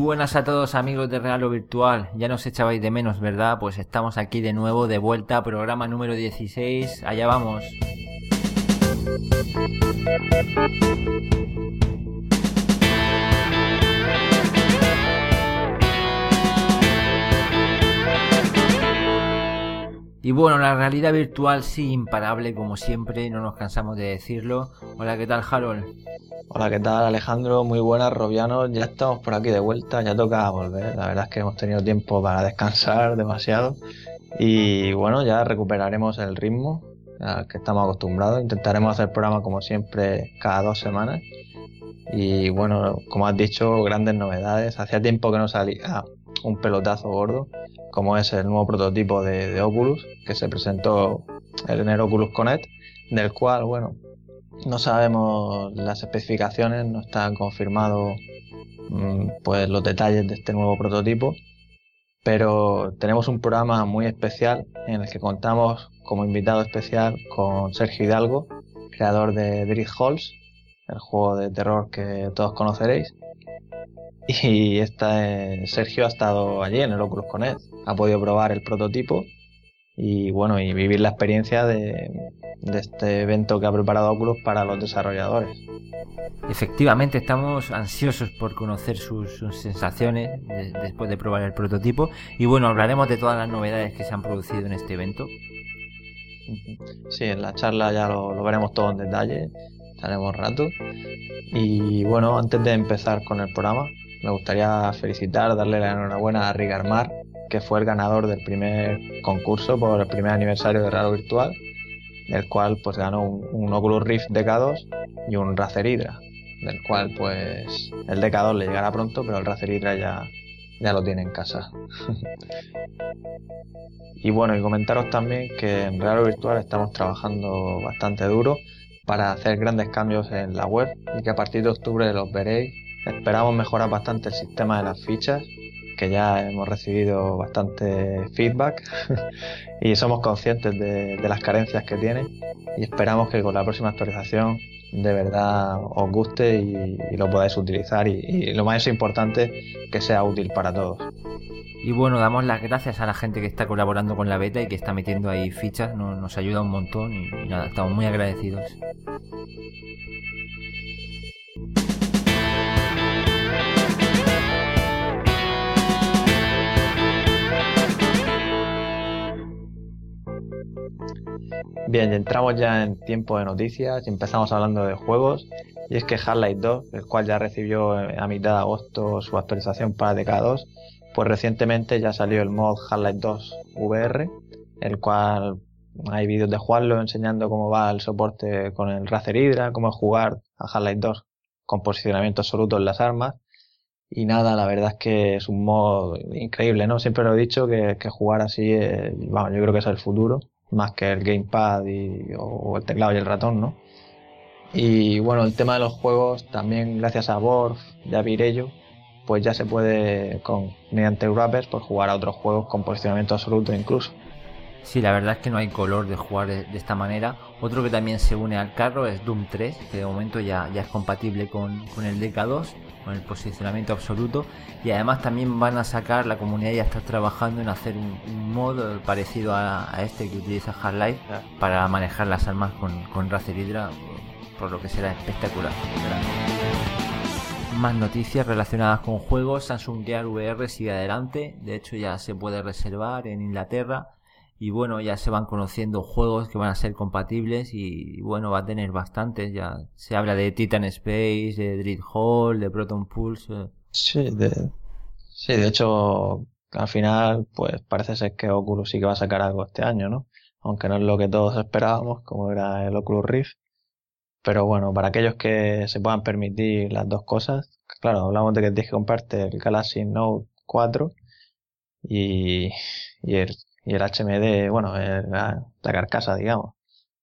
Buenas a todos amigos de Real o Virtual. Ya nos echabais de menos, ¿verdad? Pues estamos aquí de nuevo, de vuelta, programa número 16. Allá vamos. Y bueno, la realidad virtual sí imparable como siempre, no nos cansamos de decirlo. Hola, ¿qué tal Harold? Hola, ¿qué tal Alejandro? Muy buenas, Robianos. Ya estamos por aquí de vuelta, ya toca volver. La verdad es que hemos tenido tiempo para descansar demasiado. Y bueno, ya recuperaremos el ritmo al que estamos acostumbrados. Intentaremos hacer programa como siempre cada dos semanas. Y bueno, como has dicho, grandes novedades. Hacía tiempo que no salía un pelotazo gordo, como es el nuevo prototipo de, Oculus, que se presentó en el Oculus Connect, del cual, bueno, no sabemos las especificaciones, no están confirmados mm, pues los detalles de este nuevo prototipo, pero tenemos un programa muy especial en el que contamos como invitado especial con Sergio Hidalgo, creador de Dread Halls, el juego de terror que todos conoceréis. Y esta, Sergio ha estado allí en el Oculus Connect, ha podido probar el prototipo y bueno, y vivir la experiencia de, este evento que ha preparado Oculus para los desarrolladores. Efectivamente, estamos ansiosos por conocer sus, sensaciones después de probar el prototipo y bueno, hablaremos de todas las novedades que se han producido en este evento. Sí, en la charla ya lo, veremos todo en detalle, estaremos rato. Y bueno, antes de empezar con el programa, me gustaría felicitar, darle la enhorabuena a Rigarmar que fue el ganador del primer concurso por el primer aniversario de Raro Virtual, del cual pues ganó un, Oculus Rift DK2 y un Razer Hydra, del cual pues el DK2 le llegará pronto, pero el Razer Hydra ya, ya lo tiene en casa. y bueno, y comentaros también que en Raro Virtual estamos trabajando bastante duro para hacer grandes cambios en la web y que a partir de octubre los veréis. Esperamos mejorar bastante el sistema de las fichas que ya hemos recibido bastante feedback y somos conscientes de, las carencias que tiene y esperamos que con la próxima actualización de verdad os guste y, lo podáis utilizar y, lo más importante que sea útil para todos. Y bueno, damos las gracias a la gente que está colaborando con la beta y que está metiendo ahí fichas, nos, ayuda un montón y nada, estamos muy agradecidos. Bien, entramos ya en tiempo de noticias y empezamos hablando de juegos. Y es que Half-Life 2, el cual ya recibió a mitad de agosto su actualización para DK2, pues recientemente ya salió el mod Half-Life 2 VR, el cual hay vídeos de jugarlo enseñando cómo va el soporte con el Razer Hydra, cómo jugar a Half-Life 2 con posicionamiento absoluto en las armas. Y nada, la verdad es que es un mod increíble, ¿no? Siempre lo he dicho que, jugar así, vamos, yo creo que es el futuro más que el gamepad y, o el teclado y el ratón, ¿no? Y bueno, el tema de los juegos, también gracias a Borg y a Virello, pues ya se puede, con, mediante wrappers, pues jugar a otros juegos con posicionamiento absoluto incluso. Sí, la verdad es que no hay color de jugar de, esta manera. Otro que también se une al carro es Doom 3, que de momento ya, ya es compatible con, con el DK2 con el posicionamiento absoluto y además también van a sacar, la comunidad ya está trabajando en hacer un, modo parecido a, este que utiliza Half-Life para manejar las armas con, con Razer Hydra, por lo que será espectacular. Más noticias relacionadas con juegos, Samsung Gear VR sigue adelante, de hecho ya se puede reservar en Inglaterra y bueno, ya se van conociendo juegos que van a ser compatibles y bueno, va a tener bastantes, ya se habla de Titan Space, de Dread Hall, de Proton Pulse. Sí, de, sí, de hecho, al final, pues parece ser que Oculus sí que va a sacar algo este año, ¿no? Aunque no es lo que todos esperábamos, como era el Oculus Rift. Pero bueno, para aquellos que se puedan permitir las dos cosas, claro, hablamos de que tienes que comprarte el Galaxy Note 4 y, y el y el HMD, bueno, la, carcasa, digamos,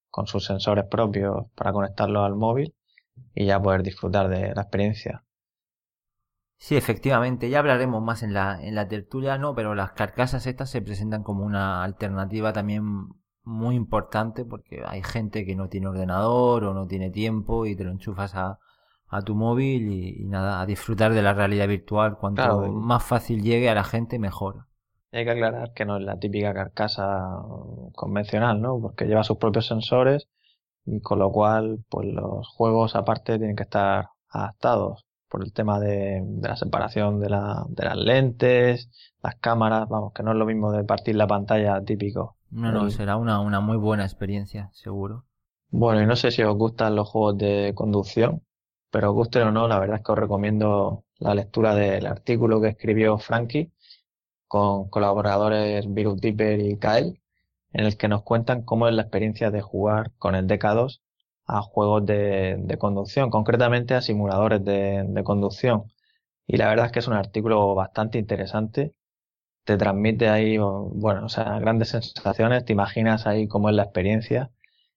con sus sensores propios para conectarlo al móvil y ya poder disfrutar de la experiencia. Sí, efectivamente, ya hablaremos más en la, en la tertulia, no, pero las carcasas estas se presentan como una alternativa también muy importante porque hay gente que no tiene ordenador o no tiene tiempo y te lo enchufas a, a tu móvil y, nada, a disfrutar de la realidad virtual. Cuanto más fácil llegue a la gente, mejor. Hay que aclarar que no es la típica carcasa convencional, ¿no? Porque lleva sus propios sensores y con lo cual, pues los juegos aparte tienen que estar adaptados por el tema de, la separación de, la, de las lentes, las cámaras, vamos, que no es lo mismo de partir la pantalla típico. No, no, será una, una muy buena experiencia, seguro. Bueno, y no sé si os gustan los juegos de conducción, pero os guste o no, la verdad es que os recomiendo la lectura del artículo que escribió Frankie con colaboradores Virus Dipper y Kyle, en el que nos cuentan cómo es la experiencia de jugar con el DK2 a juegos de, de conducción, concretamente a simuladores de, de, conducción. Y la verdad es que es un artículo bastante interesante. Te transmite ahí, bueno, o sea, grandes sensaciones, te imaginas ahí cómo es la experiencia.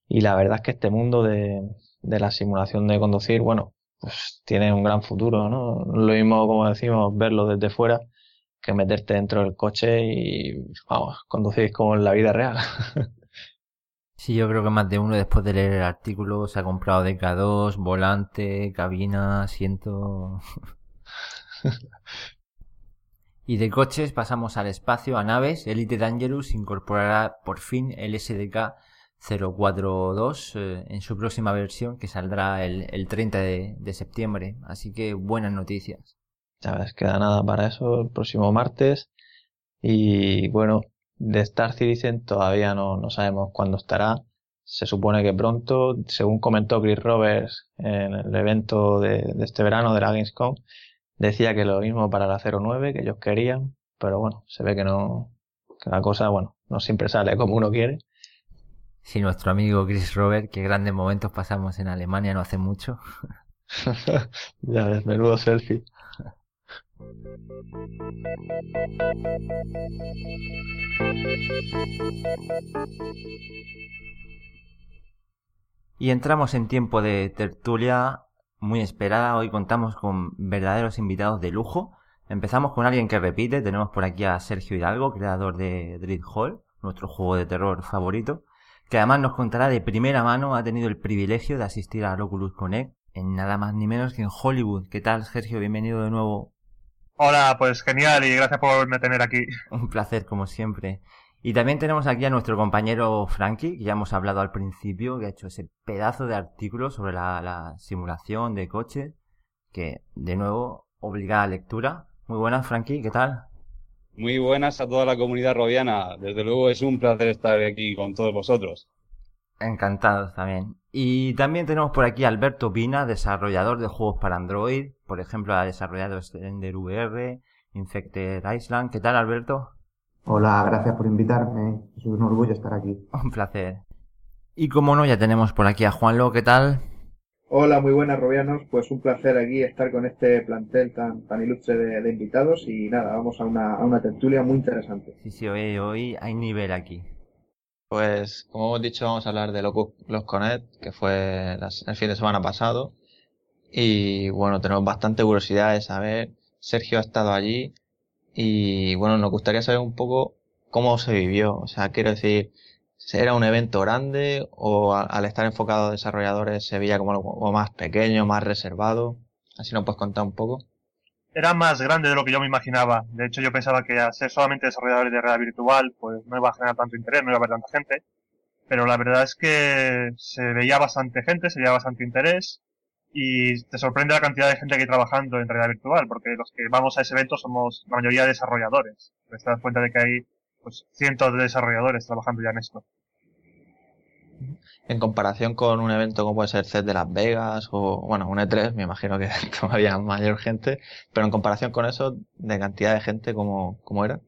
Y la verdad es que este mundo de, de la simulación de conducir, bueno, pues tiene un gran futuro, ¿no? Lo mismo, como decimos, verlo desde fuera que meterte dentro del coche y, vamos, conducir como en la vida real. Sí, yo creo que más de uno después de leer el artículo se ha comprado DK2, volante, cabina, asiento. y de coches pasamos al espacio, a naves. Elite Dangerous incorporará por fin el SDK 042 eh, en su próxima versión que saldrá el, 30 de, de, septiembre. Así que buenas noticias. Ya ves, queda nada para eso el próximo martes. Y bueno, de Star Citizen todavía no, sabemos cuándo estará. Se supone que pronto, según comentó Chris Roberts en el evento de, este verano de la Gamescom, decía que lo mismo para la 09 que ellos querían, pero bueno, se ve que no, que la cosa, bueno, no siempre sale como uno quiere. Sí, nuestro amigo Chris Robert, que grandes momentos pasamos en Alemania no hace mucho. ya ves, menudo selfie. Y entramos en tiempo de tertulia muy esperada. Hoy contamos con verdaderos invitados de lujo. Empezamos con alguien que repite. Tenemos por aquí a Sergio Hidalgo, creador de Dread Hall, nuestro juego de terror favorito, que además nos contará de primera mano. Ha tenido el privilegio de asistir a Oculus Connect en nada más ni menos que en Hollywood. ¿Qué tal, Sergio? Bienvenido de nuevo Hola, pues genial y gracias por tener aquí. Un placer, como siempre. Y también tenemos aquí a nuestro compañero Frankie, que ya hemos hablado al principio, que ha hecho ese pedazo de artículo sobre la, simulación de coches, que de nuevo obliga a lectura. Muy buenas, Frankie, ¿qué tal? Muy buenas a toda la comunidad robiana. Desde luego es un placer estar aquí con todos vosotros. Encantados también. Y también tenemos por aquí a Alberto Pina, desarrollador de juegos para Android. Por ejemplo, ha desarrollado Slender VR, Infected Island. ¿Qué tal, Alberto? Hola, gracias por invitarme. Es un orgullo estar aquí. Un placer. Y como no, ya tenemos por aquí a Juanlo. ¿Qué tal? Hola, muy buenas, Robianos. Pues un placer aquí estar con este plantel tan, tan ilustre de, invitados. Y nada, vamos a una, a una tertulia muy interesante. Sí, sí, hoy, hoy hay nivel aquí. Pues, como hemos dicho, vamos a hablar de los Connect, que fue el fin de semana pasado. Y bueno, tenemos bastante curiosidad de saber. Sergio ha estado allí. Y bueno, nos gustaría saber un poco cómo se vivió. O sea, quiero decir, ¿era un evento grande o al estar enfocado a desarrolladores se veía como algo más pequeño, más reservado? Así nos puedes contar un poco era más grande de lo que yo me imaginaba. De hecho, yo pensaba que al ser solamente desarrolladores de realidad virtual, pues no iba a generar tanto interés, no iba a haber tanta gente. Pero la verdad es que se veía bastante gente, se veía bastante interés y te sorprende la cantidad de gente que hay trabajando en realidad virtual, porque los que vamos a ese evento somos la mayoría desarrolladores. Te das cuenta de que hay pues cientos de desarrolladores trabajando ya en esto en comparación con un evento como puede ser CES de Las Vegas o, bueno, un E3, me imagino que todavía mayor gente, pero en comparación con eso, de cantidad de gente, ¿cómo, cómo era?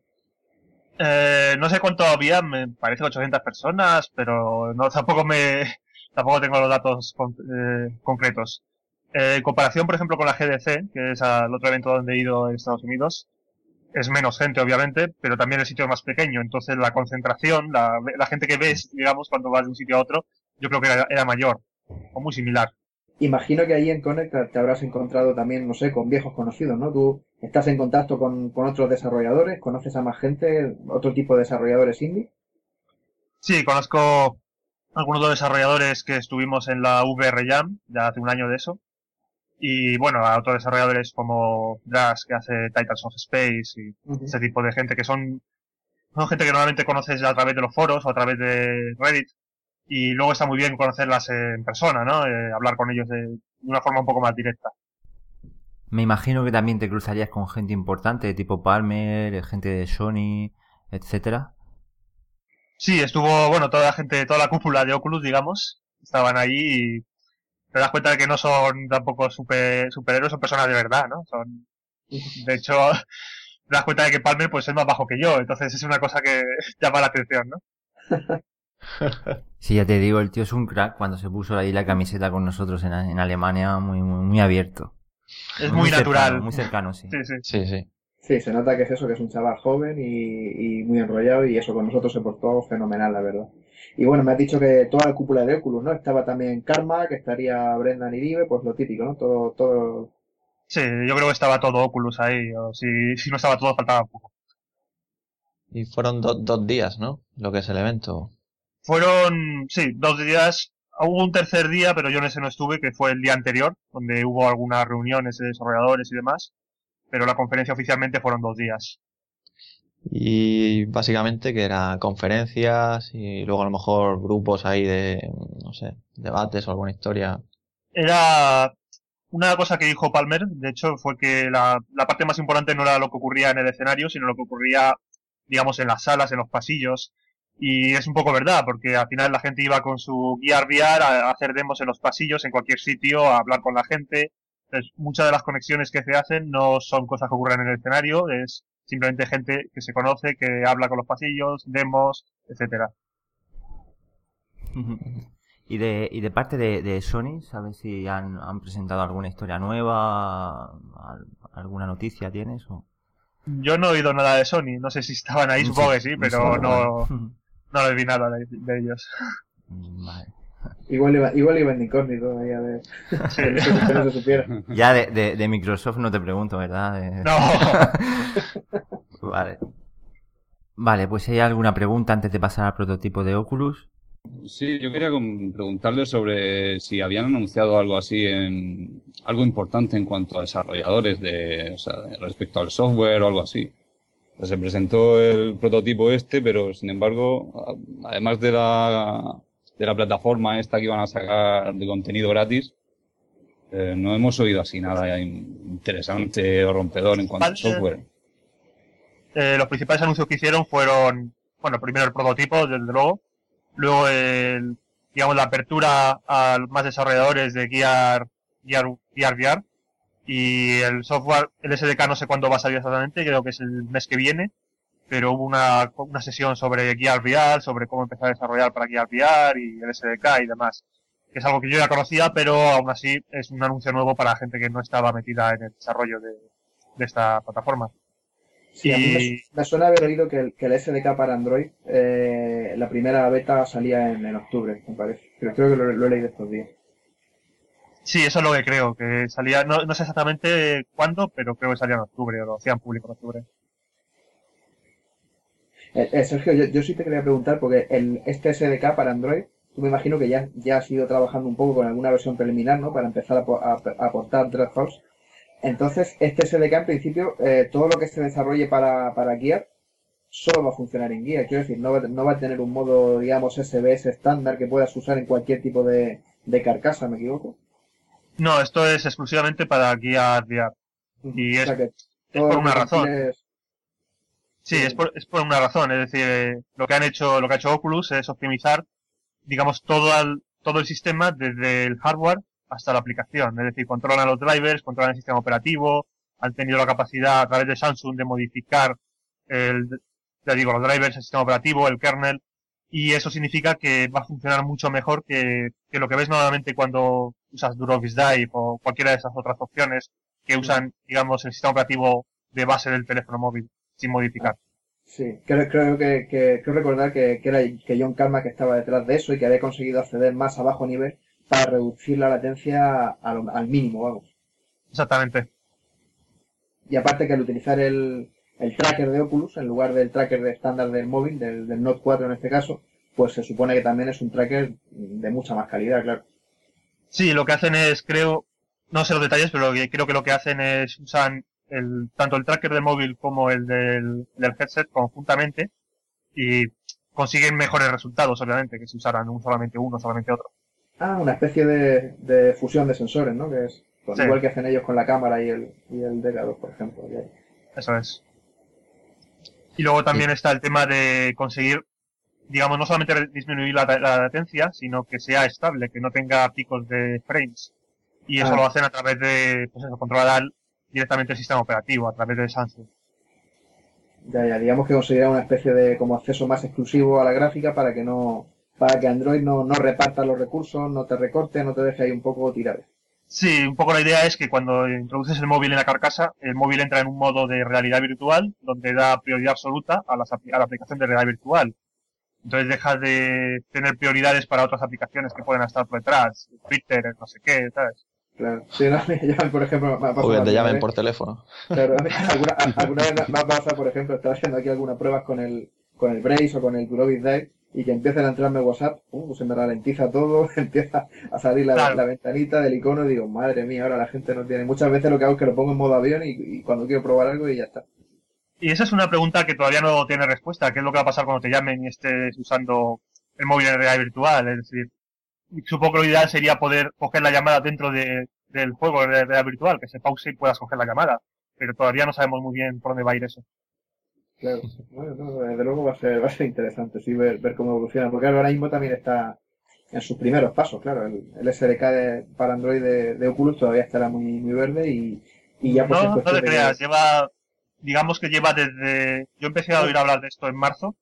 Eh, no sé cuánto había, me parece 800 personas, pero no tampoco me tampoco tengo los datos eh, concretos. Eh, en comparación, por ejemplo, con la GDC, que es el otro evento donde he ido en Estados Unidos, es menos gente, obviamente, pero también el sitio es más pequeño. Entonces, la concentración, la, la gente que ves, digamos, cuando vas de un sitio a otro, yo creo que era, mayor o muy similar. Imagino que ahí en Connect te habrás encontrado también, no sé, con viejos conocidos, ¿no? Tú estás en contacto con, con otros desarrolladores, conoces a más gente, otro tipo de desarrolladores indie. Sí, conozco algunos de los desarrolladores que estuvimos en la VR Jam, ya hace un año de eso. Y bueno, a otros desarrolladores como Drax, que hace Titans of Space y ese tipo de gente que son, son gente que normalmente conoces a través de los foros o a través de Reddit. Y luego está muy bien conocerlas en persona, ¿no? Eh, hablar con ellos de, de una forma un poco más directa. Me imagino que también te cruzarías con gente importante, tipo Palmer, gente de Sony, etcétera. Sí, estuvo, bueno, toda la gente, toda la cúpula de Oculus, digamos, estaban ahí y te das cuenta de que no son tampoco super, superhéroes, son personas de verdad, ¿no? Son, de hecho, te das cuenta de que Palmer pues es más bajo que yo, entonces es una cosa que llama la atención, ¿no? Sí, ya te digo, el tío es un crack cuando se puso ahí la camiseta con nosotros en, en Alemania, muy, muy, muy abierto. Es muy, natural. Cercano, muy cercano, sí. Sí, sí. Sí, sí. Sí, se nota que es eso, que es un chaval joven y, y muy enrollado y eso con nosotros se portó fenomenal, la verdad. Y bueno, me has dicho que toda la cúpula de Oculus, ¿no? Estaba también Karma, que estaría Brendan y Dive, pues lo típico, ¿no? Todo, todo... Sí, yo creo que estaba todo Oculus ahí, o si, si no estaba todo, faltaba poco. Y fueron do- dos días, ¿no? Lo que es el evento. Fueron, sí, dos días. Hubo un tercer día, pero yo en ese no estuve, que fue el día anterior, donde hubo algunas reuniones de desarrolladores y demás. Pero la conferencia oficialmente fueron dos días. Y básicamente que era conferencias y luego a lo mejor grupos ahí de, no sé, debates o alguna historia. Era una cosa que dijo Palmer, de hecho, fue que la, la parte más importante no era lo que ocurría en el escenario, sino lo que ocurría, digamos, en las salas, en los pasillos. Y es un poco verdad, porque al final la gente iba con su Gear VR a hacer demos en los pasillos, en cualquier sitio, a hablar con la gente. Entonces, muchas de las conexiones que se hacen no son cosas que ocurren en el escenario, es simplemente gente que se conoce, que habla con los pasillos, demos, etcétera. Y de, y de parte de, de Sony, ¿sabes si han, han presentado alguna historia nueva? Al- ¿Alguna noticia tienes? O... Yo no he oído nada de Sony, no sé si estaban ahí, supongo que sí, pero no, no le vi nada de, de ellos. Vale. Igual iba, igual iba en incógnito ahí a ver. Que no se- supiera. Ya de, de, de Microsoft no te pregunto, ¿verdad? De- No. Vale. Vale, pues si hay alguna pregunta antes de pasar al prototipo de Oculus. Sí, yo quería preguntarle sobre si habían anunciado algo así en algo importante en cuanto a desarrolladores de, o sea, respecto al software o algo así. O sea, se presentó el prototipo este, pero sin embargo, además de la de la plataforma esta que iban a sacar de contenido gratis, eh, no hemos oído así nada in- interesante o rompedor en cuanto a software. Eh, los principales anuncios que hicieron fueron, bueno, primero el prototipo, desde luego, luego el, digamos, la apertura a más desarrolladores de Gear, Gear, Gear VR, y el software, el SDK no sé cuándo va a salir exactamente, creo que es el mes que viene, pero hubo una, una sesión sobre Gear VR, sobre cómo empezar a desarrollar para Gear VR y el SDK y demás, que es algo que yo ya conocía, pero aún así es un anuncio nuevo para gente que no estaba metida en el desarrollo de, de esta plataforma. Sí, a mí me, Y- me suena haber oído que el, que el SDK para Android, eh, la primera beta salía en, en octubre, me parece. Pero creo que lo, lo he leído estos días. Sí, eso es lo que creo, que salía, no, no sé exactamente cuándo, pero creo que salía en octubre, o lo hacían público en octubre. Eh, eh, Sergio, yo, yo sí te quería preguntar, porque el, este SDK para Android, tú me imagino que ya, ya has ido trabajando un poco con alguna versión preliminar, ¿no? Para empezar a, po- a- a aportar Dreadhouse. Entonces, este SDK en principio, eh, todo lo que se desarrolle para, para Gear, solo va a funcionar en Gear. Quiero decir, no va, no va a tener un modo, digamos, SBS estándar que puedas usar en cualquier tipo de, de carcasa, ¿me equivoco? No, esto es exclusivamente para Gear VR. Y O es, sea que es por una razón. Sí, es por, es por una razón. Es decir, eh, lo que han hecho, lo que ha hecho Oculus es optimizar, digamos, todo el, todo el sistema desde el hardware hasta la aplicación. Es decir, controlan los drivers, controlan el sistema operativo, han tenido la capacidad a través de Samsung de modificar el, ya digo, los drivers, el sistema operativo, el kernel, y eso significa que va a funcionar mucho mejor que, que lo que ves normalmente cuando usas Durovis Dive o cualquiera de esas otras opciones que usan, digamos, el sistema operativo de base del teléfono móvil sin modificar. Sí, creo, creo que, que creo recordar que, que era que John Karma que estaba detrás de eso y que había conseguido acceder más a bajo nivel para reducir la latencia al mínimo, vamos. Exactamente. Y aparte que al utilizar el, el tracker de Oculus en lugar del tracker de estándar del móvil, del, del Note 4 en este caso, pues se supone que también es un tracker de mucha más calidad, claro. Sí, lo que hacen es, creo, no sé los detalles, pero creo que lo que hacen es usan el, tanto el tracker del móvil como el del, del headset conjuntamente y consiguen mejores resultados, obviamente, que si usaran un, solamente uno, solamente otro. Ah, una especie de, de fusión de sensores, ¿no? Que es pues, igual que hacen ellos con la cámara y el, y el DK2, por ejemplo. Eso es. Y luego también está el tema de conseguir, digamos, no solamente disminuir la, latencia, sino que sea estable, que no tenga picos de frames. Y eso ah. lo hacen a través de, pues eso, controlar directamente el sistema operativo, a través de Samsung. Ya, ya, digamos que conseguirá una especie de como acceso más exclusivo a la gráfica para que no, para que Android no, no reparta los recursos, no te recorte, no te deje ahí un poco tirado. Sí, un poco la idea es que cuando introduces el móvil en la carcasa, el móvil entra en un modo de realidad virtual, donde da prioridad absoluta a, a la aplicación de realidad virtual. Entonces dejas de tener prioridades para otras aplicaciones que pueden estar por detrás, Twitter, no sé qué, ¿sabes? Claro. Si no, me llaman, por ejemplo, me te llamen por teléfono. Claro, alguna, alguna vez me ha pasado, por ejemplo, estar haciendo aquí algunas pruebas con el, con el Brace o con el Globis Dive y que empiecen a entrarme WhatsApp, uh, se me ralentiza todo, empieza a salir la, la, ventanita del icono y digo, madre mía, ahora la gente no tiene. Muchas veces lo que hago es que lo pongo en modo avión y, cuando quiero probar algo y ya está. Y esa es una pregunta que todavía no tiene respuesta. ¿Qué es lo que va a pasar cuando te llamen y estés usando el móvil en realidad virtual? Es decir, supongo que lo ideal sería poder coger la llamada dentro de, del juego de realidad virtual, que se pause y puedas coger la llamada. Pero todavía no sabemos muy bien por dónde va a ir eso. Claro, bueno, desde luego va a ser, va a ser interesante sí, ver, ver cómo evoluciona, porque ahora mismo también está en sus primeros pasos, claro, el, el SDK de, para Android de, Oculus todavía estará muy, muy verde y, y ya pues No, no te creas, lleva, digamos que lleva desde, yo empecé a oír hablar de esto en marzo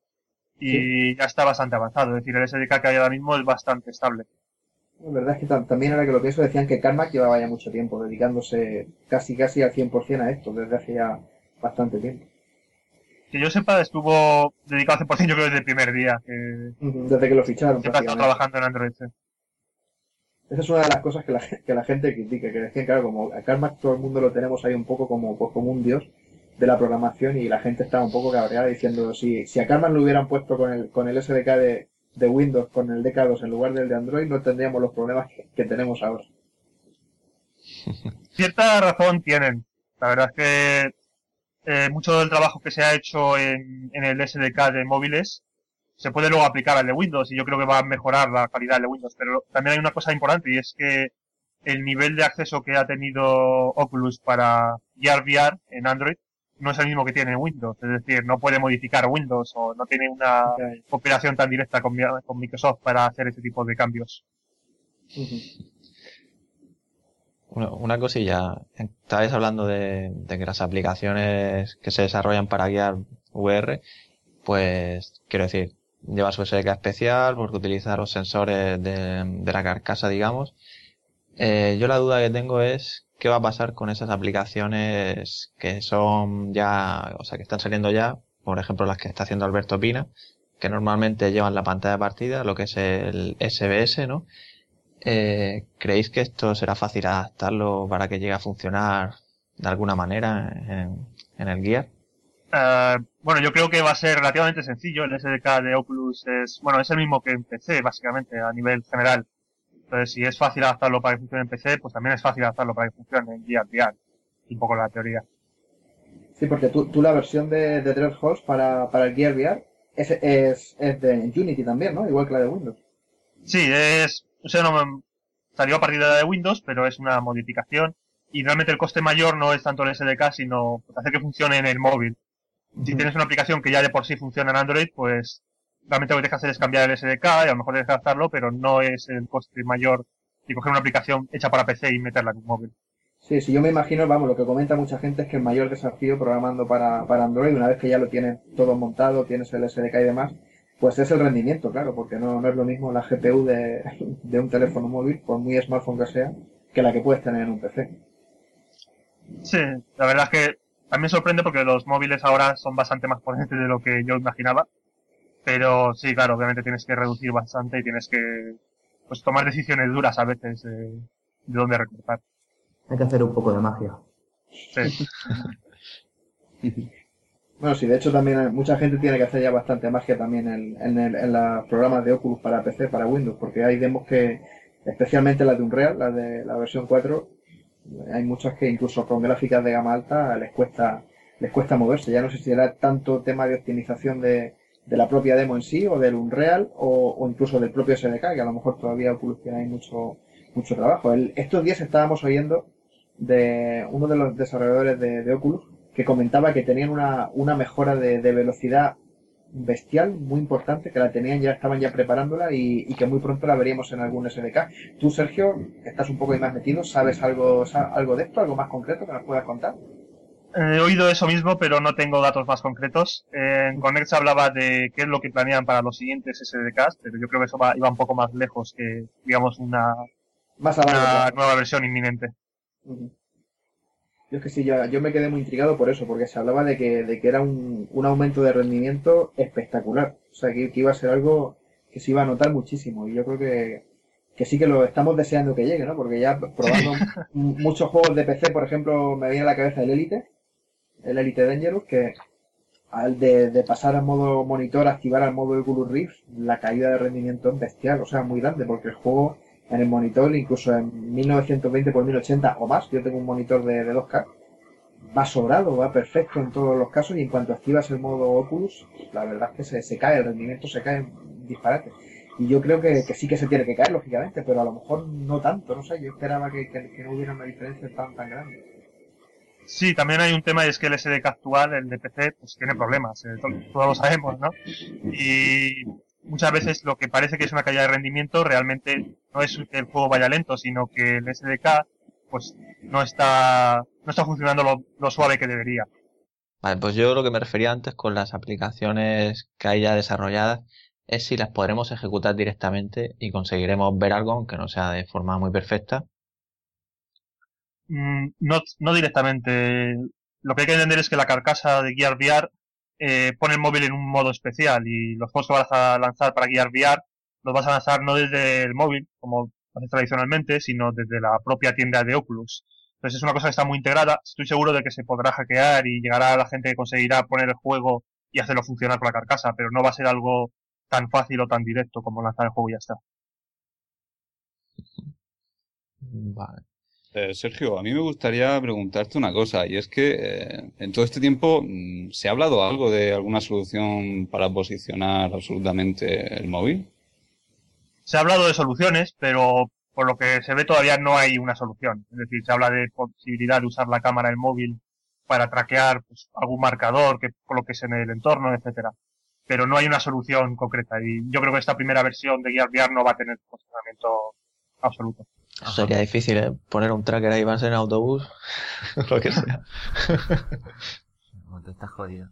y ya está bastante avanzado, es decir, el SDK que hay ahora mismo es bastante estable. La verdad es que también ahora que lo pienso decían que Carmack llevaba ya mucho tiempo dedicándose casi casi al 100% a esto, desde hace ya bastante tiempo que yo sepa, estuvo dedicado 100% yo creo desde el primer día. Que desde que lo ficharon. Siempre ha trabajando en Android. Esa es una de las cosas que la, que la gente critica, que decían, claro, como a Carmack todo el mundo lo tenemos ahí un poco como, pues, como un dios de la programación y la gente estaba un poco cabreada diciendo, si, si a Carmack lo hubieran puesto con el, con el SDK de, de Windows, con el DK2 en lugar del de Android, no tendríamos los problemas que tenemos ahora. Cierta razón tienen. La verdad es que eh, mucho del trabajo que se ha hecho en, en, el SDK de móviles se puede luego aplicar al de Windows y yo creo que va a mejorar la calidad de Windows. Pero también hay una cosa importante y es que el nivel de acceso que ha tenido Oculus para guiar VR en Android no es el mismo que tiene en Windows. Es decir, no puede modificar Windows o no tiene una cooperación tan directa con, con Microsoft para hacer ese tipo de cambios. Una, cosilla, estabais hablando de, que las aplicaciones que se desarrollan para guiar VR, pues quiero decir, lleva su SDK especial porque utiliza los sensores de, la carcasa, digamos. Eh, yo la duda que tengo es qué va a pasar con esas aplicaciones que son ya, o sea, que están saliendo ya, por ejemplo las que está haciendo Alberto Pina, que normalmente llevan la pantalla de partida, lo que es el SBS, ¿no? Eh, ¿Creéis que esto será fácil adaptarlo para que llegue a funcionar de alguna manera en, el Gear? Eh, bueno, yo creo que va a ser relativamente sencillo. El SDK de Oculus es, bueno, es el mismo que en PC, básicamente, a nivel general. Entonces, si es fácil adaptarlo para que funcione en PC, pues también es fácil adaptarlo para que funcione en Gear VR. Un poco la teoría. Sí, porque tú, tú la versión de, de Dreadhost para, para el Gear VR es, es, es de Unity también, ¿no? Igual que la de Windows. Sí, es, o sea, no salió a partir de la de Windows, pero es una modificación y realmente el coste mayor no es tanto el SDK, sino hacer que funcione en el móvil. Si tienes una aplicación que ya de por sí funciona en Android, pues realmente lo que dejas hacer es cambiar el SDK y a lo mejor dejas adaptarlo, pero no es el coste mayor de coger una aplicación hecha para PC y meterla en un móvil. Sí, sí, yo me imagino, vamos, lo que comenta mucha gente es que el mayor desafío programando para, para Android, una vez que ya lo tienes todo montado, tienes el SDK y demás, pues es el rendimiento, claro, porque no, no es lo mismo la GPU de, de, un teléfono móvil, por muy smartphone que sea, que la que puedes tener en un PC. Sí, la verdad es que a mí me sorprende porque los móviles ahora son bastante más potentes de lo que yo imaginaba. Pero sí, claro, obviamente tienes que reducir bastante y tienes que pues tomar decisiones duras a veces eh, de dónde recortar. Hay que hacer un poco de magia. Sí. Bueno, sí, de hecho también mucha gente tiene que hacer ya bastante magia también en, en, el, en los programas de Oculus para PC, para Windows, porque hay demos que, especialmente la de Unreal, la de la versión 4, Hay muchas que incluso con gráficas de gama alta les cuesta les cuesta moverse. Ya no sé si era tanto tema de optimización de, de la propia demo en sí o del Unreal o, incluso del propio SDK, que a lo mejor todavía Oculus tiene mucho, mucho trabajo. El, estos días estábamos oyendo de uno de los desarrolladores de, de Oculus que comentaba que tenían una, una mejora de, de, velocidad bestial muy importante, que la tenían ya, estaban ya preparándola y, y, que muy pronto la veríamos en algún SDK. Tú, Sergio, estás un poco más metido, ¿sabes algo, algo de esto, algo más concreto que nos puedas contar? He oído eso mismo, pero no tengo datos más concretos. En Connect se hablaba de qué es lo que planean para los siguientes SDKs, pero yo creo que eso va, iba un poco más lejos que, digamos, una, más una nueva versión inminente. Uh -huh. Yo es que sí, yo, yo, me quedé muy intrigado por eso, porque se hablaba de que, de que era un, un aumento de rendimiento espectacular. O sea, que, que, iba a ser algo que se iba a notar muchísimo. Y yo creo que, que sí que lo estamos deseando que llegue, ¿no? Porque ya probando muchos juegos de PC, por ejemplo, me viene a la cabeza el Elite, el Elite Dangerous, que al de, de pasar al modo monitor, activar al modo Oculus Rift, la caída de rendimiento es bestial, o sea, muy grande, porque el juego en el monitor, incluso en 1920 por 1080 o más, yo tengo un monitor de, de 2K, va sobrado, va perfecto en todos los casos y en cuanto activas el modo Oculus, la verdad es que se, se cae, el rendimiento se cae en disparate. Y yo creo que, que, sí que se tiene que caer, lógicamente, pero a lo mejor no tanto, no sé, yo esperaba que, que, que no hubiera una diferencia tan, tan grande. Sí, también hay un tema y es que el SDK actual, el de PC, pues tiene problemas, eh, todos lo sabemos, ¿no? Y muchas veces lo que parece que es una caída de rendimiento realmente no es que el juego vaya lento, sino que el SDK pues no está no está funcionando lo, lo, suave que debería. Vale, pues yo lo que me refería antes con las aplicaciones que hay ya desarrolladas es si las podremos ejecutar directamente y conseguiremos ver algo, aunque no sea de forma muy perfecta. Mm, no, no directamente. Lo que hay que entender es que la carcasa de Gear VR eh, pone el móvil en un modo especial y los juegos que vas a lanzar para Gear VR los vas a lanzar no desde el móvil, como haces tradicionalmente, sino desde la propia tienda de Oculus. Entonces es una cosa que está muy integrada. Estoy seguro de que se podrá hackear y llegará a la gente que conseguirá poner el juego y hacerlo funcionar con la carcasa, pero no va a ser algo tan fácil o tan directo como lanzar el juego y ya está. Vale. Eh, Sergio, a mí me gustaría preguntarte una cosa, y es que eh, en todo este tiempo mmm, se ha hablado algo de alguna solución para posicionar absolutamente el móvil. Se ha hablado de soluciones, pero por lo que se ve todavía no hay una solución. Es decir, se habla de posibilidad de usar la cámara del móvil para traquear pues, algún marcador que coloques en el entorno, etcétera. Pero no hay una solución concreta y yo creo que esta primera versión de Gear VR no va a tener posicionamiento absoluto. Sería difícil, ¿eh? Poner un tracker ahí, vas en autobús, lo que sea. no te estás jodido.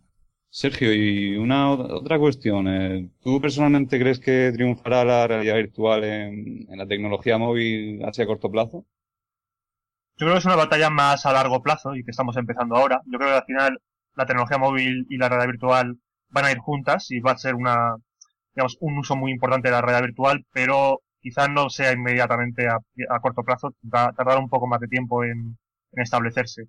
Sergio, y una otra cuestión. Eh, ¿Tú personalmente crees que triunfará la realidad virtual en, en, la tecnología móvil hacia corto plazo? Yo creo que es una batalla más a largo plazo y que estamos empezando ahora. Yo creo que al final la tecnología móvil y la realidad virtual van a ir juntas y va a ser una, digamos, un uso muy importante de la realidad virtual, pero quizás no sea inmediatamente a, a corto plazo, va a tardar un poco más de tiempo en, en, establecerse.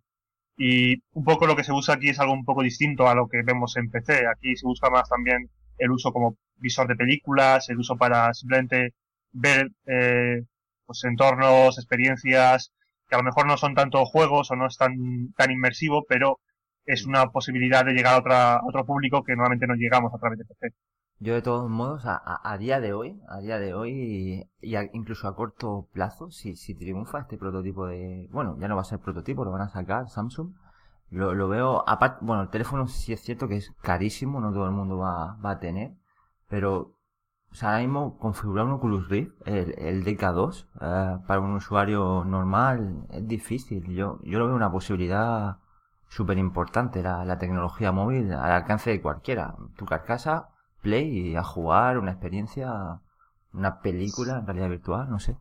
Y un poco lo que se usa aquí es algo un poco distinto a lo que vemos en PC. Aquí se busca más también el uso como visor de películas, el uso para simplemente ver eh, pues entornos, experiencias, que a lo mejor no son tanto juegos o no es tan, tan inmersivo, pero es una posibilidad de llegar a, otra, a otro público que normalmente no llegamos a través de PC. Yo de todos modos, a, a, día de hoy, a día de hoy, y, a, incluso a corto plazo, si, si triunfa este prototipo de, bueno, ya no va a ser prototipo, lo van a sacar Samsung, lo, lo veo, aparte, bueno, el teléfono sí es cierto que es carísimo, no todo el mundo va, va a tener, pero, o sea, ahora mismo configurar un Oculus Rift, el, el DK2, eh, para un usuario normal es difícil. Yo, yo lo veo una posibilidad súper importante, la, la tecnología móvil al alcance de cualquiera. Tu carcasa, Play y a jugar una experiencia, una película en realidad virtual, no sé.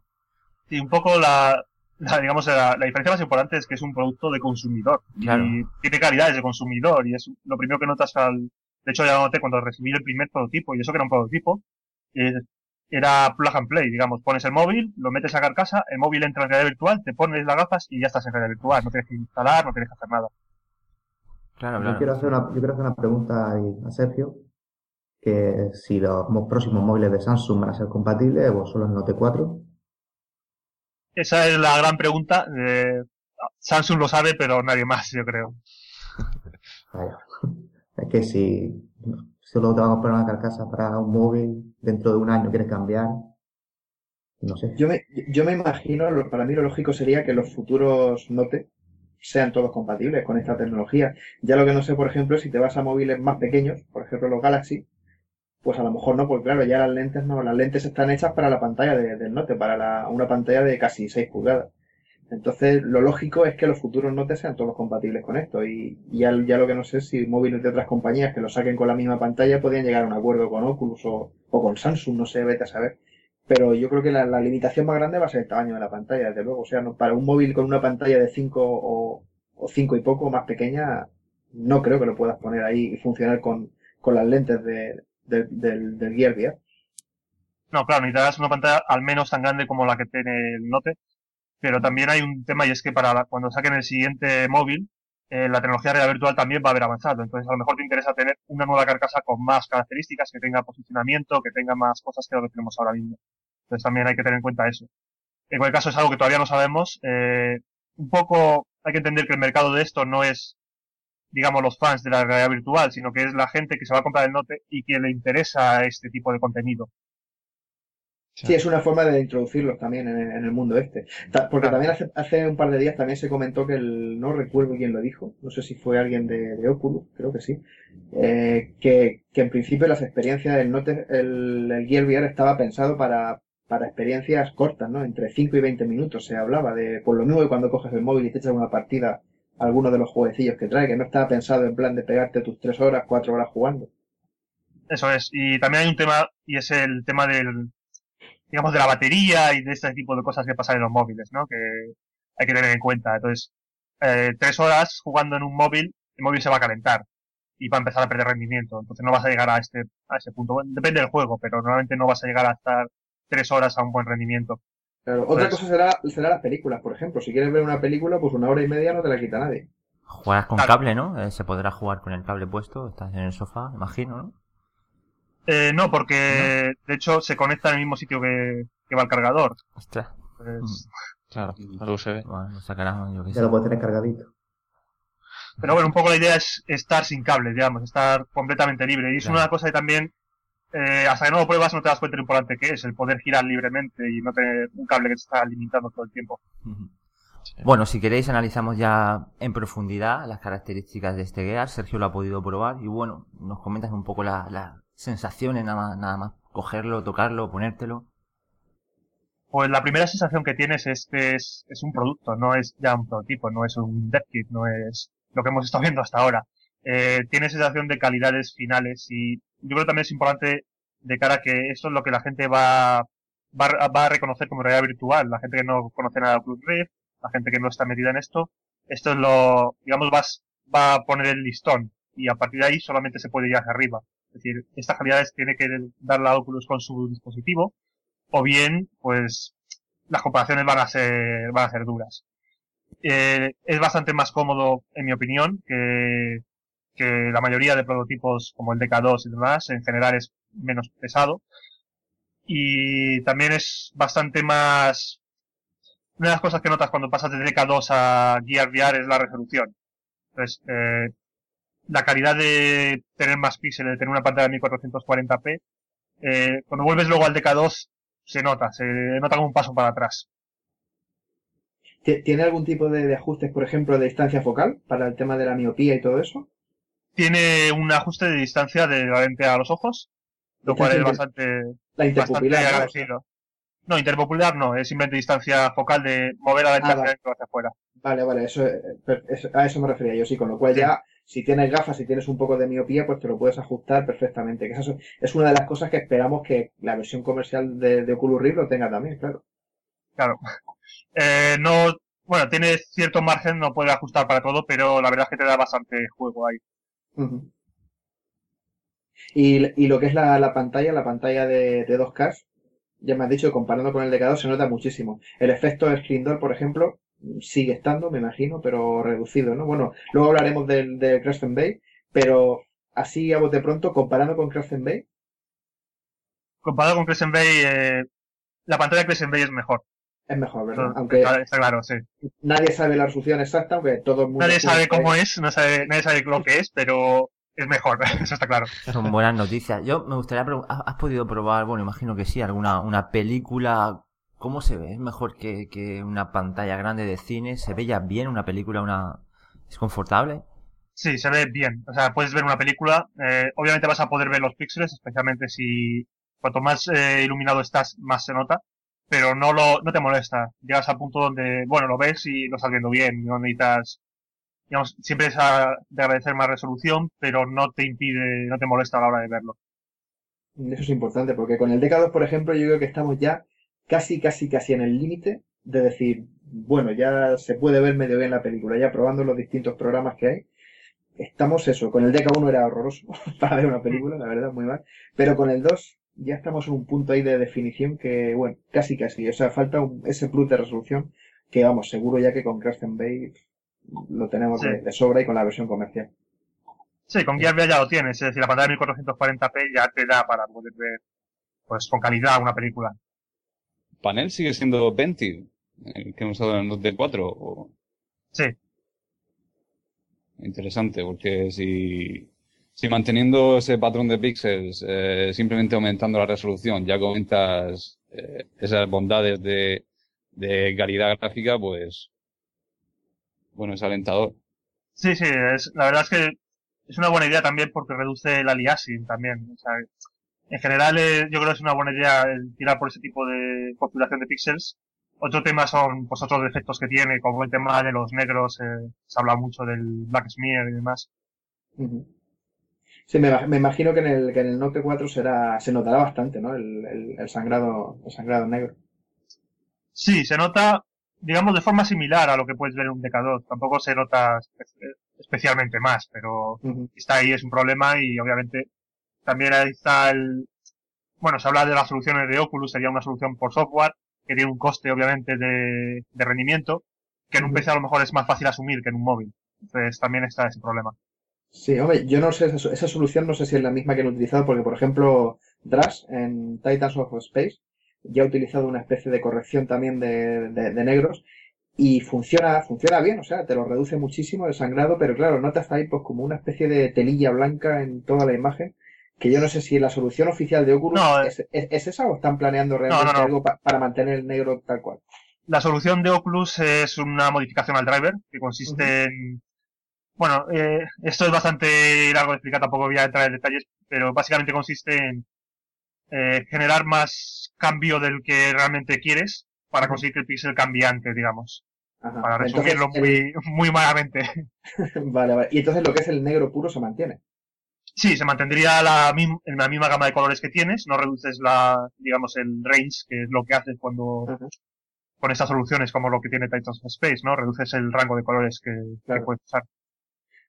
Sí, un poco la, la digamos, la, la, diferencia más importante es que es un producto de consumidor. Claro. Y tiene calidades de consumidor y es lo primero que notas al, de hecho ya noté cuando recibí el primer prototipo y eso que era un prototipo, eh, era plug and play, digamos, pones el móvil, lo metes a carcasa, el móvil entra en realidad virtual, te pones las gafas y ya estás en realidad virtual, no tienes que instalar, no tienes que hacer nada. Claro, claro. Yo quiero hacer una, yo quiero hacer una pregunta a Sergio que si los próximos móviles de Samsung van a ser compatibles o solo el Note 4. Esa es la gran pregunta. Eh, Samsung lo sabe, pero nadie más, yo creo. Vaya. Es que si solo te van a comprar una carcasa para un móvil, dentro de un año quieres cambiar, no sé. Yo me, yo me imagino, lo- para mí lo lógico sería que los futuros Note sean todos compatibles con esta tecnología. Ya lo que no sé, por ejemplo, es si te vas a móviles más pequeños, por ejemplo los Galaxy, pues a lo mejor no, porque claro, ya las lentes no, las lentes están hechas para la pantalla de- del Note, para una pantalla de casi 6 pulgadas. Entonces, lo lógico es que los futuros Note sean todos compatibles con esto. Y ya, ya lo que no sé si móviles de otras compañías que lo saquen con la misma pantalla podrían llegar a un acuerdo con Oculus o, con Samsung, no sé, vete a saber. Pero yo creo que la, limitación más grande va a ser el tamaño de la pantalla, desde luego. O sea, no, para un móvil con una pantalla de 5 o, o 5 y poco más pequeña, no creo que lo puedas poner ahí y funcionar con, con las lentes de, de- del, del Gear VR. No, claro, necesitarás una pantalla al menos tan grande como la que tiene el Note. Pero también hay un tema y es que para cuando saquen el siguiente móvil, eh, la tecnología de realidad virtual también va a haber avanzado. Entonces, a lo mejor te interesa tener una nueva carcasa con más características, que tenga posicionamiento, que tenga más cosas que lo que tenemos ahora mismo. Entonces, también hay que tener en cuenta eso. En cualquier caso, es algo que todavía no sabemos. Eh, un poco hay que entender que el mercado de esto no es, digamos, los fans de la realidad virtual, sino que es la gente que se va a comprar el Note y que le interesa este tipo de contenido. Sí, es una forma de introducirlos también en, en el mundo este. Porque también hace, hace un par de días también se comentó que el, no recuerdo quién lo dijo, no sé si fue alguien de, de Oculus, creo que sí, eh, que, que en principio las experiencias del Note, el, el Gear VR estaba pensado para, para experiencias cortas, ¿no? Entre 5 y 20 minutos se hablaba de, por lo mismo que cuando coges el móvil y te echas una partida, alguno de los jueguecillos que trae, que no estaba pensado en plan de pegarte tus 3 horas, 4 horas jugando. Eso es. Y también hay un tema, y es el tema del, digamos, de la batería y de este tipo de cosas que pasan en los móviles, ¿no? Que hay que tener en cuenta. Entonces, eh, tres horas jugando en un móvil, el móvil se va a calentar y va a empezar a perder rendimiento. Entonces no vas a llegar a este, a ese punto. Depende del juego, pero normalmente no vas a llegar a estar tres horas a un buen rendimiento. Claro, otra Pues- cosa será, será las películas, por ejemplo. Si quieres ver una película, pues una hora y media no te la quita nadie. Jugarás con Claro. cable, ¿no? Eh, se podrá jugar con el cable puesto, estás en el sofá, imagino, ¿no? Eh, no, porque de hecho se conecta en el mismo sitio que, que va el cargador. Ostras, Entonces, Claro, al USB. bueno, lo sacarán, yo qué Ya sé. lo puedes tener cargadito. Pero bueno, un poco la idea es estar sin cables, digamos, estar completamente libre. Y es Claro. una cosa que también, eh, hasta que no lo pruebas, no te das cuenta de lo importante que es, el poder girar libremente y no tener un cable que te está limitando todo el tiempo. Bueno, si queréis analizamos ya en profundidad las características de este Gear. Sergio lo ha podido probar y bueno, nos comentas un poco la- las sensaciones, nada más, nada más cogerlo, tocarlo, ponértelo. Pues la primera sensación que tienes es que es, es un producto, no es ya un prototipo, no es un dev kit, no es lo que hemos estado viendo hasta ahora. Eh, tiene sensación de calidades finales y yo creo que también es importante de cara a que esto es lo que la gente va, va, va a reconocer como realidad virtual. La gente que no conoce nada de Oculus Rift, la gente que no está metida en esto, esto es lo, digamos, vas, va a poner el listón y a partir de ahí solamente se puede ir hacia arriba. Es decir, estas calidades tiene que dar la Oculus con su dispositivo o bien, pues, las comparaciones van a ser, van a ser duras. Eh, es bastante más cómodo, en mi opinión, que, que la mayoría de prototipos como el DK2 y demás, en general es menos pesado. Y también es bastante más, una de las cosas que notas cuando pasas de DK2 a Gear VR es la resolución. Entonces, eh, la calidad de tener más píxeles, de tener una pantalla de 1440p, eh, cuando vuelves luego al DK2 se nota, se nota como un paso para atrás. Ti- ¿Tiene algún tipo de ajustes, por ejemplo, de distancia focal para el tema de la miopía y todo eso? Tiene un ajuste de distancia de la lente a los ojos, lo cual es bastante, La bastante agradecido. No, interpopular no, es simplemente distancia focal de mover la lente Ah, hacia vale. afuera. Vale, vale, eso, eh, eso- a eso me refería yo, sí, con lo cual Sí. ya, si tienes gafas, si tienes un poco de miopía, pues te lo puedes ajustar perfectamente. Que eso es una de las cosas que esperamos que la versión comercial de, de Oculus Rift lo tenga también, claro. Claro. Eh, no, bueno, tiene cierto margen, no puede ajustar para todo, pero la verdad es que te da bastante juego ahí. Y, y lo que es la, la pantalla, la pantalla de, de 2K, ya me has dicho, comparando con el de K2 se nota muchísimo. El efecto Screen Door, por ejemplo, sigue estando, me imagino, pero reducido, ¿no? Bueno, luego hablaremos del, del Crescent Bay, pero así a bote pronto, comparando con Crescent Bay, Comparado con Crescent Bay, eh, la pantalla de Crescent Bay es mejor. Es mejor, ¿verdad? Aunque está, está claro, sí. nadie sabe la resolución exacta, aunque todo el mundo... Nadie sabe cómo es, no sabe, nadie sabe lo que es, pero es mejor, eso está claro. Son buenas noticias. Yo me gustaría preguntar, ¿has podido probar, bueno, imagino que sí, alguna una película? ¿Cómo se ve? ¿Es mejor que, que una pantalla grande de cine? ¿Se ve ya bien una película? una ¿Es confortable? Sí, se ve bien. O sea, puedes ver una película. eh, obviamente vas a poder ver los píxeles, especialmente si cuanto más eh, iluminado estás, más se nota. Pero no lo, no te molesta. Llegas al punto donde, bueno, lo ves y lo estás viendo bien. No necesitas, digamos, siempre es a- de agradecer más resolución, pero no te impide, no te molesta a la hora de verlo. Eso es importante, porque con el DK2, por ejemplo, yo creo que estamos ya casi, casi, casi en el límite de decir, bueno, ya se puede ver medio bien la película, ya probando los distintos programas que hay. Estamos eso, con el DK1 era horroroso para ver una película, la verdad, muy mal. Pero con el 2 ya estamos en un punto ahí de definición que, bueno, casi, casi. O sea, falta un- ese plus de resolución que, vamos, seguro ya que con Crash and Bay lo tenemos Sí. de, de sobra y con la versión comercial. Sí, con Gear VR ya lo tienes. Es decir, la pantalla de 1440p ya te da para poder ver, pues, con calidad una película. ¿Panel sigue siendo 20? El que hemos usado en el Note 4. O... Sí. Interesante, porque si, si manteniendo ese patrón de píxeles, eh, simplemente aumentando la resolución, ya comentas eh, esas bondades de, de calidad gráfica, pues bueno, es alentador. Sí, sí, es, la verdad es que es una buena idea también porque reduce el aliasing también. O sea, en general eh, yo creo que es una buena idea el tirar por ese tipo de configuración de píxeles. Otro tema son pues otros defectos que tiene, como el tema de los negros, eh, se habla mucho del black smear y demás. Sí, me, me imagino que en el, que en el Note 4 será, se notará bastante, ¿no? El, el, el sangrado, el sangrado negro. Sí, se nota, digamos, de forma similar a lo que puedes ver en un DK2. Tampoco se nota espe- especialmente más, pero está ahí, es un problema y obviamente también ahí está el, bueno, se habla de las soluciones de Oculus, sería una solución por software, que tiene un coste obviamente de, de rendimiento, que en un. PC a lo mejor es más fácil asumir que en un móvil. Entonces también está ese problema. Sí, hombre, yo no sé, esa, esa solución no sé si es la misma que han utilizado, porque por ejemplo, Drash en Titans of Space ya ha utilizado una especie de corrección también de, de, de negros y funciona, funciona bien, o sea, te lo reduce muchísimo el sangrado, pero claro, notas ahí pues como una especie de telilla blanca en toda la imagen, que yo no sé si la solución oficial de Oculus No, es, es, es esa o están planeando realmente no, no. algo pa- para mantener el negro tal cual. La solución de Oculus es una modificación al driver, que consiste en, bueno, eh, esto es bastante largo de explicar, tampoco voy a entrar en detalles, pero básicamente consiste en eh, generar más cambio del que realmente quieres para conseguir que el píxel cambiante, digamos. Ajá. Para Entonces, resumirlo el- muy, muy malamente. Vale, vale. Y entonces lo que es el negro puro se mantiene. Sí, se mantendría la, en la misma gama de colores que tienes, no reduces la, digamos, el range, que es lo que haces cuando, Ajá. con estas soluciones como lo que tiene Titans Space, ¿no? Reduces el rango de colores que, puedes usar.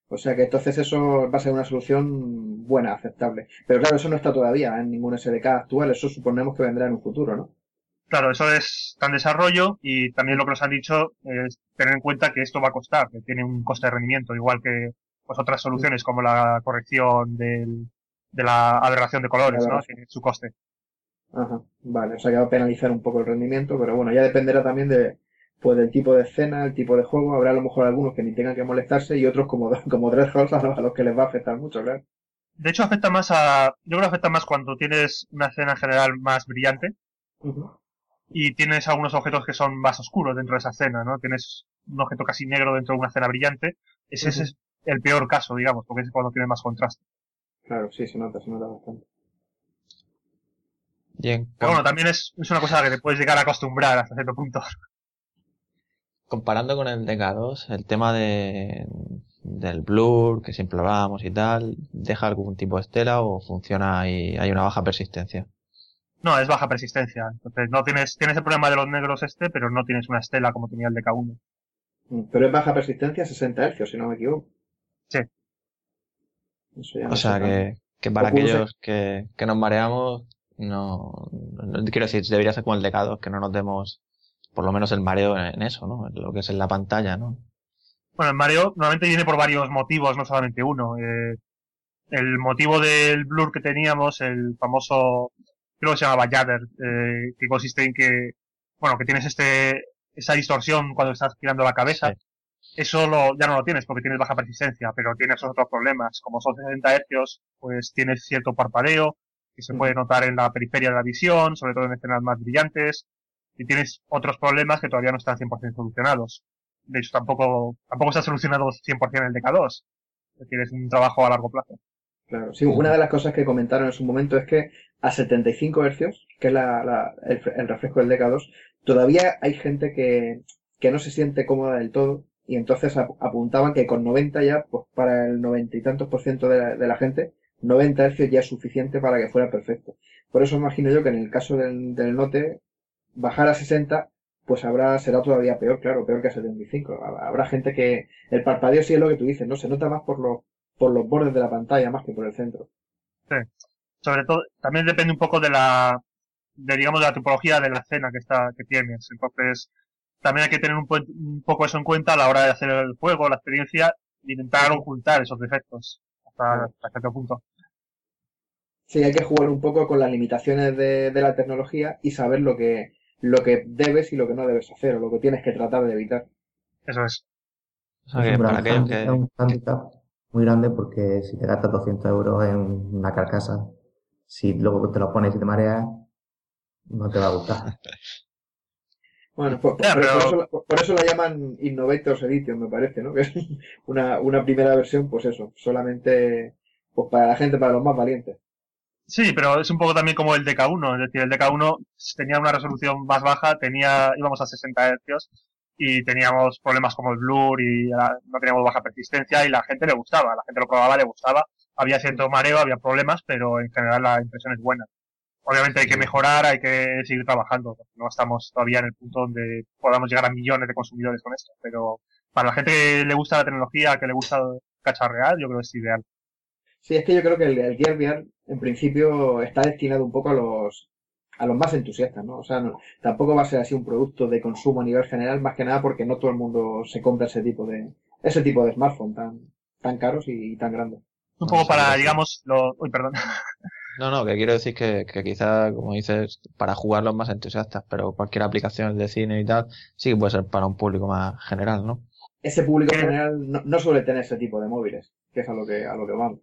O sea que entonces eso va a ser una solución buena, aceptable. Pero claro, eso no está todavía en ningún SDK actual, eso suponemos que vendrá en un futuro, ¿no? Claro, eso es en desarrollo y también lo que nos han dicho es tener en cuenta que esto va a costar, que tiene un coste de rendimiento, igual que pues otras soluciones como la corrección del, de la aberración de colores, ¿no? Tiene su coste. Ajá, vale, o sea que va a penalizar un poco el rendimiento, pero bueno, ya dependerá también de, pues del tipo de escena, el tipo de juego, habrá a lo mejor algunos que ni tengan que molestarse y otros como, como a los, a los que les va a afectar mucho, claro. De hecho, afecta más a, yo creo que afecta más cuando tienes una escena en general más brillante y tienes algunos objetos que son más oscuros dentro de esa escena, ¿no? Tienes un objeto casi negro dentro de una escena brillante. Ese, es el peor caso, digamos, porque es cuando tiene más contraste. Claro, sí, se nota, se nota bastante. Y en Pero bueno, también es, es una cosa a la que te puedes llegar a acostumbrar hasta cierto punto. comparando con el DK2, el tema de, del blur, que siempre hablábamos y tal, ¿deja algún tipo de estela o funciona y hay una baja persistencia? No, es baja persistencia. Entonces no tienes, tienes el problema de los negros este, pero no tienes una estela como tenía el de K1. Mm, Pero es baja persistencia, 60 Hz, si no me equivoco. Sí. Eso ya no O sea que, que para Ocurre. aquellos que, que nos mareamos, no, no- quiero decir, debería ser como el DK2, que no nos demos por lo menos el mareo en, eso, ¿no? En lo que es en la pantalla, ¿no? Bueno, el mareo normalmente viene por varios motivos, no solamente uno. Eh, el motivo del blur que teníamos, el famoso, creo que se llamaba Jadder, eh, que consiste en que bueno, que tienes este, esa distorsión cuando estás girando la cabeza. Eso lo, ya no lo tienes porque tienes baja persistencia, pero tienes otros problemas. Como son 60 Hz, pues tienes cierto parpadeo que se puede notar en la periferia de la visión, sobre todo en escenas más brillantes. Y tienes otros problemas que todavía no están 100% solucionados. De hecho, tampoco, tampoco está solucionado 100% el DK2. Es decir, es un trabajo a largo plazo. Claro, sí, una de las cosas que comentaron en su momento es que a 75 Hz, que es la, la, el, refresco del DK2, todavía hay gente que, que no se siente cómoda del todo y entonces apuntaban que con 90 ya, pues para el 90 y tantos por ciento de la, de la gente, 90 Hz ya es suficiente para que fuera perfecto. Por eso imagino yo que en el caso del, del Note, bajar a 60, pues habrá, será todavía peor, claro, peor que a 75. Habrá gente que, el parpadeo sí es lo que tú dices, ¿no? Se nota más por los, por los bordes de la pantalla más que por el centro. Sí. Sobre todo, también depende un poco de la, de digamos, de la tipología de la escena que está, que tienes. Entonces, también hay que tener un, un, poco eso en cuenta a la hora de hacer el juego, la experiencia, e intentar ocultar esos defectos hasta, hasta cierto punto. Sí, hay que jugar un poco con las limitaciones de, de, la tecnología y saber lo que, lo que debes y lo que no debes hacer, o lo que tienes que tratar de evitar. Eso es. O sea, que para aquellos que... Es un handicap muy grande porque si te gastas 200 euros en una carcasa, si luego te lo pones y te mareas, no te va a gustar. Bueno, por, por, pero... por, eso, por, eso, la llaman Innovators Edition, me parece, ¿no? Que es una, una primera versión, pues eso, solamente pues para la gente, para los más valientes. Sí, pero es un poco también como el DK1, es decir, el DK1 tenía una resolución más baja, tenía, íbamos a 60 Hz y teníamos problemas como el blur y no teníamos baja persistencia y la gente le gustaba, la gente lo probaba, le gustaba, había cierto mareo, había problemas, pero en general la impresión es buena. Obviamente hay que mejorar, hay que seguir trabajando. No estamos todavía en el punto donde podamos llegar a millones de consumidores con esto. Pero para la gente que le gusta la tecnología, que le gusta cacharrear, yo creo que es ideal. Sí, es que yo creo que el, el Gear VR, en principio, está destinado un poco a los a los más entusiastas, ¿no? O sea, no, tampoco va a ser así un producto de consumo a nivel general, más que nada porque no todo el mundo se compra ese tipo de ese tipo de smartphone tan tan caros y, y tan grandes. Un poco para, digamos, lo... Uy, perdón. No, no, que quiero decir que, que quizás, como dices, para jugar los más entusiastas, pero cualquier aplicación de cine y tal, sí que puede ser para un público más general, ¿no? Ese público general no, no suele tener ese tipo de móviles, que es a lo que, a lo que vamos.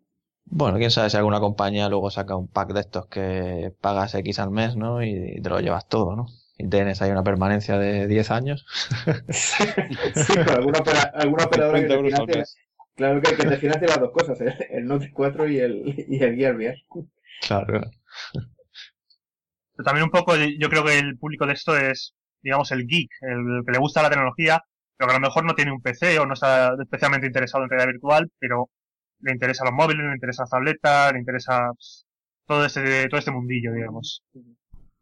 Bueno, quién sabe si alguna compañía luego saca un pack de estos que pagas X al mes, ¿no? Y te lo llevas todo, ¿no? Y tienes ahí una permanencia de 10 años. sí, alguna, opera, alguna operadora que te financie, claro que, que te financie las dos cosas, el, el Note 4 y el, y el Gear VR. Claro. Pero también un poco, yo creo que el público de esto es, digamos, el geek, el que le gusta la tecnología, pero que a lo mejor no tiene un PC o no está especialmente interesado en realidad virtual, pero le interesa los móviles, le interesa la tableta, le interesa pues, todo este, todo este mundillo, digamos.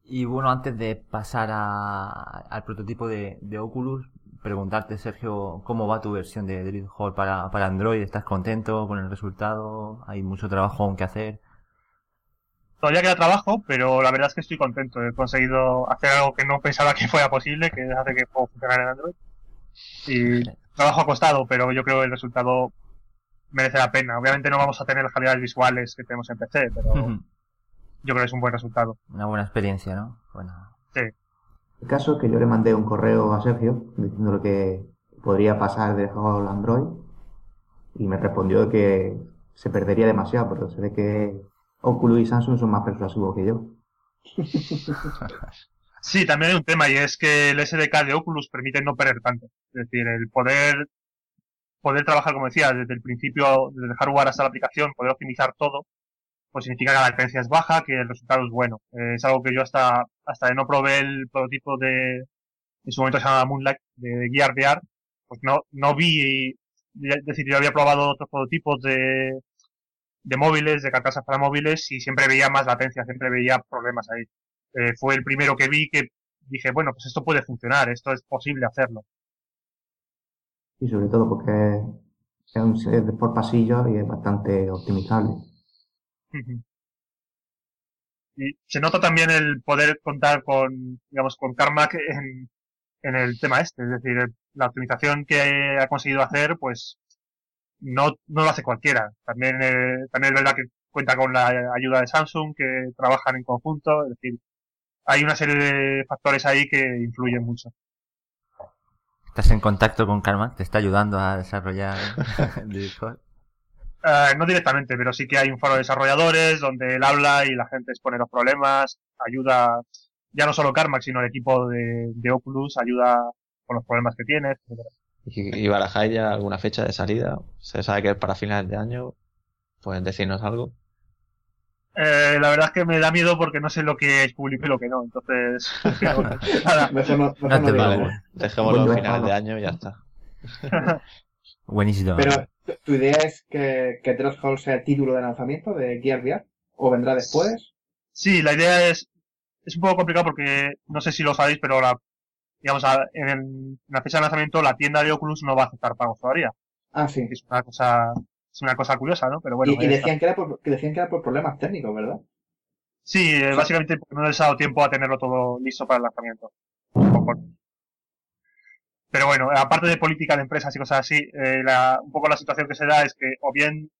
Y bueno, antes de pasar a, al prototipo de, de, Oculus, preguntarte, Sergio, ¿cómo va tu versión de Dream Hall para, para Android? ¿Estás contento con el resultado? ¿Hay mucho trabajo aún que hacer? Todavía queda trabajo, pero la verdad es que estoy contento. He conseguido hacer algo que no pensaba que fuera posible, que hace que pueda funcionar en Android. Y trabajo ha costado, pero yo creo que el resultado merece la pena. Obviamente no vamos a tener las calidades visuales que tenemos en PC, pero yo creo que es un buen resultado. Una buena experiencia, ¿no? Bueno. Sí. El caso es que yo le mandé un correo a Sergio diciendo que podría pasar de al Android y me respondió que se perdería demasiado, pero se ve que Oculus y Samsung son más persuasivos que yo. Sí, también hay un tema y es que el SDK de Oculus permite no perder tanto. Es decir, el poder poder trabajar, como decía, desde el principio, desde el hardware hasta la aplicación, poder optimizar todo, pues significa que la latencia es baja, que el resultado es bueno. Eh, es algo que yo hasta, hasta de no probé el prototipo de, en su momento se llamaba Moonlight, de Gear VR, pues no, no vi, es decir, yo había probado otros prototipos de, de móviles, de carcasas para móviles, y siempre veía más latencia, siempre veía problemas ahí. Eh, fue el primero que vi que dije, bueno, pues esto puede funcionar, esto es posible hacerlo. Y sobre todo porque es un set por pasillo y es bastante optimizable. Y se nota también el poder contar con, digamos, con Carmack en, en el tema este, es decir, la optimización que ha conseguido hacer, pues no, no lo hace cualquiera. También, eh, también es verdad que cuenta con la ayuda de Samsung, que trabajan en conjunto, es decir, hay una serie de factores ahí que influyen mucho. ¿Estás en contacto con Karma? ¿Te está ayudando a desarrollar Discord? Eh, no directamente, pero sí que hay un foro de desarrolladores donde él habla y la gente expone los problemas, ayuda, ya no solo Carmack, sino el equipo de, de Oculus, ayuda con los problemas que tiene, etc. ¿Y, y barajáis ya alguna fecha de salida? ¿Se sabe que es para finales de año? ¿Pueden decirnos algo? Eh, la verdad es que me da miedo porque no sé lo que es público y lo que no, entonces... nada. Mejor no, mejor No no te digo. vale. Dejémoslo Bueno, a finales de año y ya está. Buenísimo. Pero, ¿tu- ¿tu idea es que, que Threshold sea el título de lanzamiento de Gear VR? ¿O vendrá después? Sí, la idea es, es un poco complicado porque no sé si lo sabéis, pero la, digamos, en, el- en la fecha de lanzamiento la tienda de Oculus no va a aceptar pagos todavía. Ah, sí. Es una cosa, es una cosa curiosa, ¿no? Pero bueno. y, está. decían, que era por, que decían que era por problemas técnicos, ¿verdad? Sí, eh, básicamente porque no les ha dado tiempo a tenerlo todo listo para el lanzamiento. Pero bueno, aparte de política de empresas y cosas así, eh, la- un poco la situación que se da es que o bien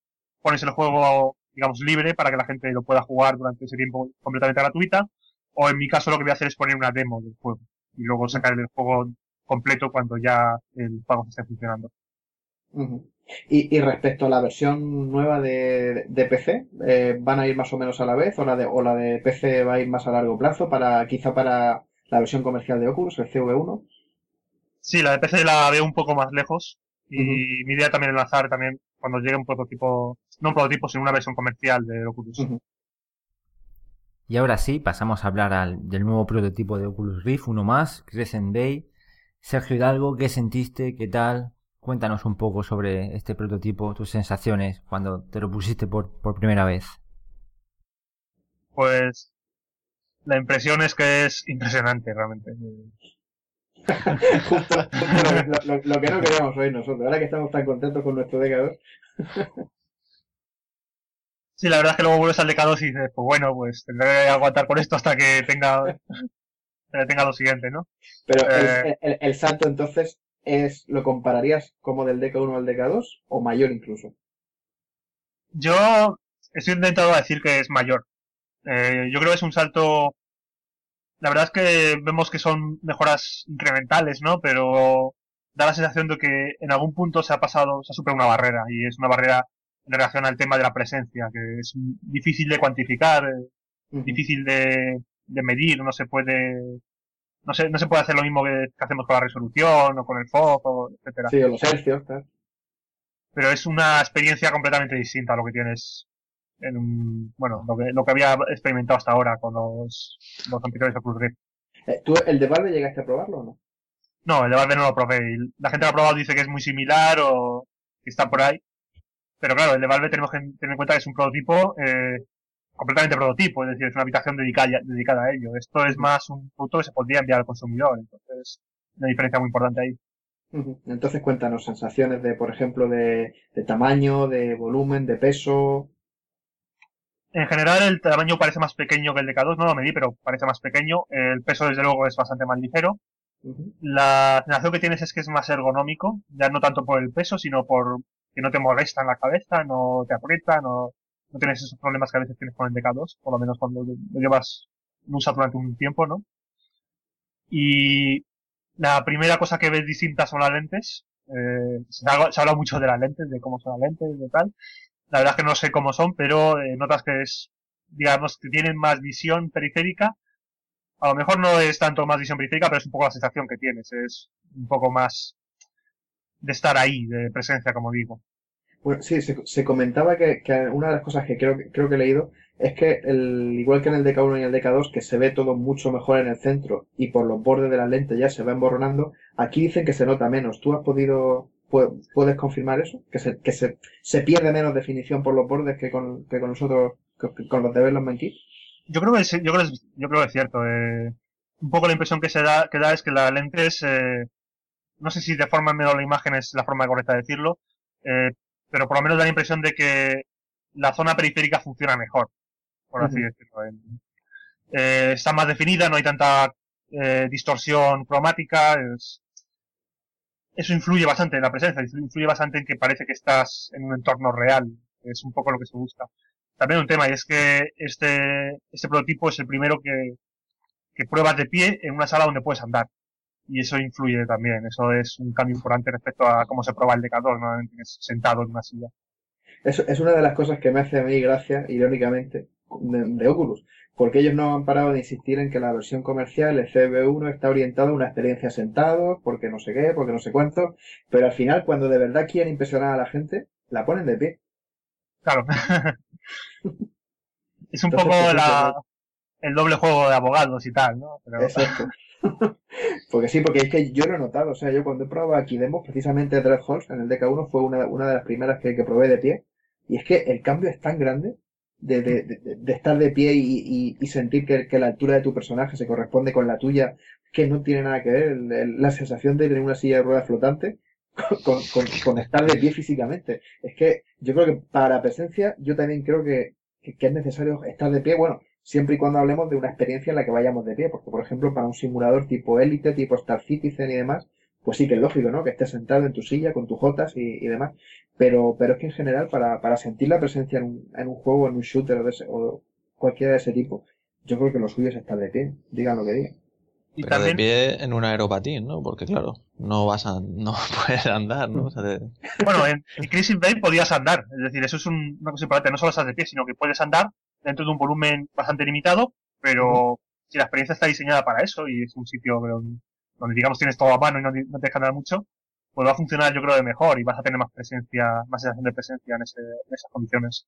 pones el juego, digamos, libre para que la gente lo pueda jugar durante ese tiempo completamente gratuita, o en mi caso lo que voy a hacer es poner una demo del juego y luego sacar el juego completo cuando ya el pago esté funcionando. Y, y respecto a la versión nueva de, de PC, eh, ¿van a ir más o menos a la vez? ¿O la, de, ¿O la de PC va a ir más a largo plazo? para Quizá para la versión comercial de Oculus, el CV1. Sí, la de PC la veo un poco más lejos y mi idea también es lanzar también cuando llegue un prototipo, no un prototipo, sino una versión comercial de Oculus. Y ahora sí, pasamos a hablar al- del nuevo prototipo de Oculus Rift, uno más, Crescent Bay. Sergio Hidalgo, ¿qué sentiste? ¿Qué tal? Cuéntanos un poco sobre este prototipo, tus sensaciones cuando te lo pusiste por, por primera vez. Pues la impresión es que es impresionante realmente. Justo, lo, lo- lo que no queríamos oír nosotros. Ahora que estamos tan contentos con nuestro DK2. Sí, la verdad es que luego vuelves al DK2 y dices, pues bueno, pues tendré que aguantar con esto hasta que tenga, tenga lo siguiente, ¿no? Pero el, Eh. el- el salto entonces es, ¿lo compararías como del DK1 al DK2 o mayor incluso? Yo estoy intentando decir que es mayor. Eh, yo creo que es un salto. La verdad es que vemos que son mejoras incrementales, ¿no? Pero da la sensación de que en algún punto se ha pasado, se ha superado una barrera y es una barrera en relación al tema de la presencia, que es difícil de cuantificar, difícil de, de medir, no se puede, no se, no se puede hacer lo mismo que, que hacemos con la resolución o con el FOV, o etcétera. Sí, o los hercios, claro. pero es una experiencia completamente distinta a lo que tienes en un, bueno, lo que, lo que había experimentado hasta ahora con los, los anteriores Oculus Rift. Eh, ¿Tú el de Valve llegaste a probarlo o no? No, el de Valve no lo probé. La gente que lo ha probado dice que es muy similar o que está por ahí. Pero claro, el de Valve tenemos que tener en cuenta que es un prototipo, eh, completamente prototipo, es decir, es una habitación dedicada, dedicada a ello. Esto es más un producto que se podría enviar al consumidor, entonces, una diferencia muy importante ahí. Entonces cuéntanos sensaciones de, por ejemplo, de, de tamaño, de volumen, de peso. En general, el tamaño parece más pequeño que el de K2, no lo medí, pero parece más pequeño. El peso, desde luego, es bastante más ligero. La sensación que tienes es que es más ergonómico, ya no tanto por el peso, sino por que no te molesta en la cabeza, no te aprieta, no, no tienes esos problemas que a veces tienes con el DK2, por lo menos cuando lo llevas, lo usas durante un tiempo, ¿no? Y la primera cosa que ves distinta son las lentes. Eh, se, ha, se ha hablado mucho de las lentes, de cómo son las lentes, de tal. La verdad es que no sé cómo son, pero eh, notas que es, digamos, que tienen más visión periférica. A lo mejor no es tanto más visión periférica, pero es un poco la sensación que tienes. Es un poco más de estar ahí, de presencia, como digo. Bueno, sí, se, se comentaba que, una de las cosas que creo, que creo que he leído es que el, igual que en el DK1 y el DK2, que se ve todo mucho mejor en el centro y por los bordes de la lente ya se va emborronando, aquí dicen que se nota menos. ¿Tú has podido, pu- puedes confirmar eso? Que se, que se, se pierde menos definición por los bordes que con, que con nosotros, que con los de. Yo creo que es, yo creo que es, cierto. Eh, un poco la impresión que se da, que da es que la lente es, eh, no sé si de forma menos la imagen es la forma correcta de decirlo, eh, pero por lo menos da la impresión de que la zona periférica funciona mejor, por así decirlo. Eh, eh, está más definida, no hay tanta eh, distorsión cromática. Es, eso influye bastante en la presencia, influye bastante en que parece que estás en un entorno real. Es un poco lo que se busca también un tema, y es que este, este prototipo es el primero que, que pruebas de pie en una sala donde puedes andar. Y eso influye también. Eso es un cambio importante respecto a cómo se prueba el decador, ¿no? sentado en una silla. Es, es una de las cosas que me hace a mí gracia, irónicamente, de, Oculus, porque ellos no han parado de insistir en que la versión comercial, el CB1, está orientada a una experiencia sentado, porque no sé qué, porque no sé cuánto, pero al final, cuando de verdad quieren impresionar a la gente, la ponen de pie. Claro. es un poco la, el doble juego de abogados y tal, ¿no? Exacto. porque sí, porque es que yo lo he notado, o sea, yo cuando he probado aquí demos, precisamente Dreadhorse en el DK1 fue una, una de las primeras que, que probé de pie, y es que el cambio es tan grande de, de, estar de pie y, y, sentir que, que, la altura de tu personaje se corresponde con la tuya, que no tiene nada que ver, la sensación de tener una silla de ruedas flotante con, con, estar de pie físicamente. Es que yo creo que para presencia, yo también creo que, que, es necesario estar de pie, bueno, siempre y cuando hablemos de una experiencia en la que vayamos de pie, porque por ejemplo para un simulador tipo Elite, tipo Star Citizen y demás, pues sí que es lógico, ¿no? Que estés sentado en tu silla con tus jotas y, y demás. Pero, pero es que en general, para, para sentir la presencia en un, en un juego, en un shooter o, de ese, o cualquiera de ese tipo, yo creo que lo suyo es estar de pie, digan lo que digan. Y Pero también... de pie en un aeropatín, ¿no? Porque claro, no vas a, no puedes andar, ¿no? O sea, Bueno, en, Crisis Bay podías andar, es decir, eso es un, una cosa importante, no solo estás de pie, sino que puedes andar dentro de un volumen bastante limitado, pero si la experiencia está diseñada para eso y es un sitio donde, donde digamos tienes todo a mano y no, no te deja andar mucho, pues va a funcionar yo creo de mejor y vas a tener más presencia, más sensación de presencia en, ese, en esas condiciones.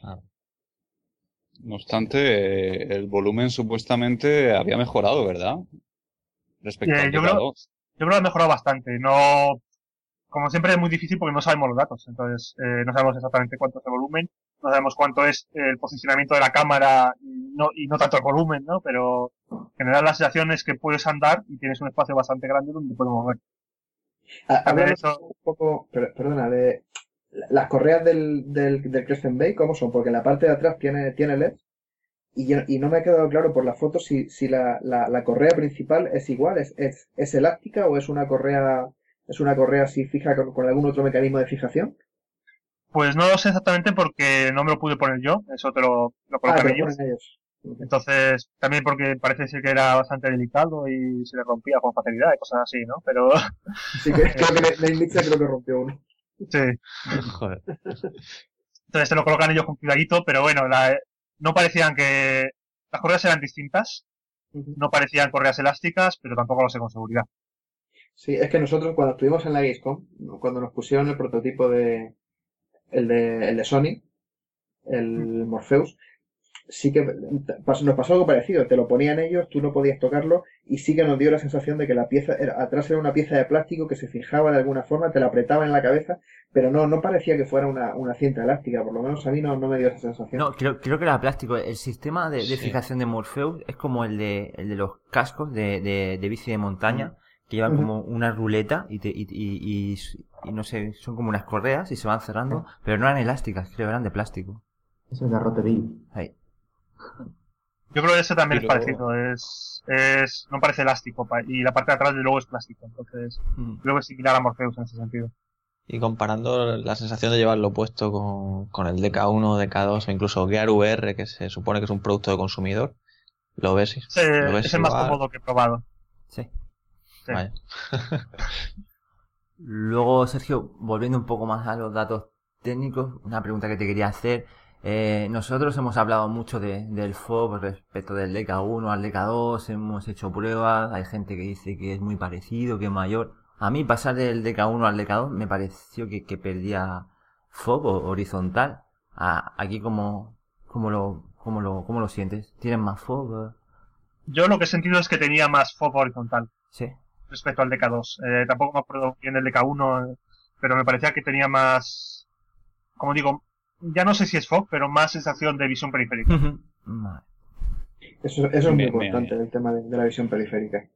Claro. No obstante, el volumen supuestamente había mejorado, ¿verdad? Respecto eh, yo, creo, yo creo que ha mejorado bastante. No, como siempre es muy difícil porque no sabemos los datos. Entonces, eh, no sabemos exactamente cuánto es el volumen, no sabemos cuánto es el posicionamiento de la cámara y no, y no tanto el volumen, ¿no? Pero en general la sensación es que puedes andar y tienes un espacio bastante grande donde puedes mover. Hablamos un poco, perdona, de las correas del, del, del Crescent Bay, ¿cómo son? Porque la parte de atrás tiene, tiene LED y, y no me ha quedado claro por la foto si, si la, la, la correa principal es igual, es, es, es, elástica o es una correa, es una correa así fija con, con algún otro mecanismo de fijación. Pues no lo sé exactamente porque no me lo pude poner yo, eso te lo, lo colocan ah, ellos. Entonces, también porque parece ser que era bastante delicado y se le rompía con facilidad y cosas así, ¿no? Pero... Sí, que, creo que la creo que rompió uno. Sí. Joder. Entonces te lo colocan ellos con cuidadito, pero bueno, la, no parecían que... Las correas eran distintas, no parecían correas elásticas, pero tampoco lo sé con seguridad. Sí, es que nosotros cuando estuvimos en la Gamescom, cuando nos pusieron el prototipo de... el de, el de Sony, el Morpheus, sí que nos pasó algo parecido. Te lo ponían ellos, tú no podías tocarlo y sí que nos dio la sensación de que la pieza, era, atrás era una pieza de plástico que se fijaba de alguna forma, te la apretaba en la cabeza, pero no, no parecía que fuera una, una cinta elástica, por lo menos a mí no, no me dio esa sensación. No, creo, creo que era plástico. El sistema de, fijación de Morpheus es como el de, el de los cascos de, de, de bici de montaña. Que llevan como una ruleta y, y, y, y, no sé, son como unas correas y se van cerrando, pero no eran elásticas, creo, eran de plástico. Eso es de Rotterdam. Ahí. Yo creo que ese también es parecido, es, es, no parece elástico y la parte de atrás de luego es plástico, entonces creo que es similar a Morpheus en ese sentido. Y comparando la sensación de llevarlo puesto con, con el DK1, DK2 o incluso Gear VR, que se supone que es un producto de consumidor, ¿lo ves? Sí, es el más cómodo que he probado. Sí. Luego, Sergio, volviendo un poco más a los datos técnicos, una pregunta que te quería hacer eh, nosotros hemos hablado mucho de, del FOB respecto del DK1 al DK2, hemos hecho pruebas, hay gente que dice que es muy parecido, que es mayor. A mí pasar del DK1 al DK2 me pareció que, que perdía FOB horizontal. aquí como, como lo, como lo, cómo lo sientes? ¿Tienen más FOB? Yo lo que he sentido es que tenía más FOB horizontal. Sí. Respecto al DK2. Eh, tampoco me acuerdo bien del DK1, pero me parecía que tenía más, como digo, ya no sé si es FOC, pero más sensación de visión periférica. Eso, eso es muy importante, el tema de, la visión periférica.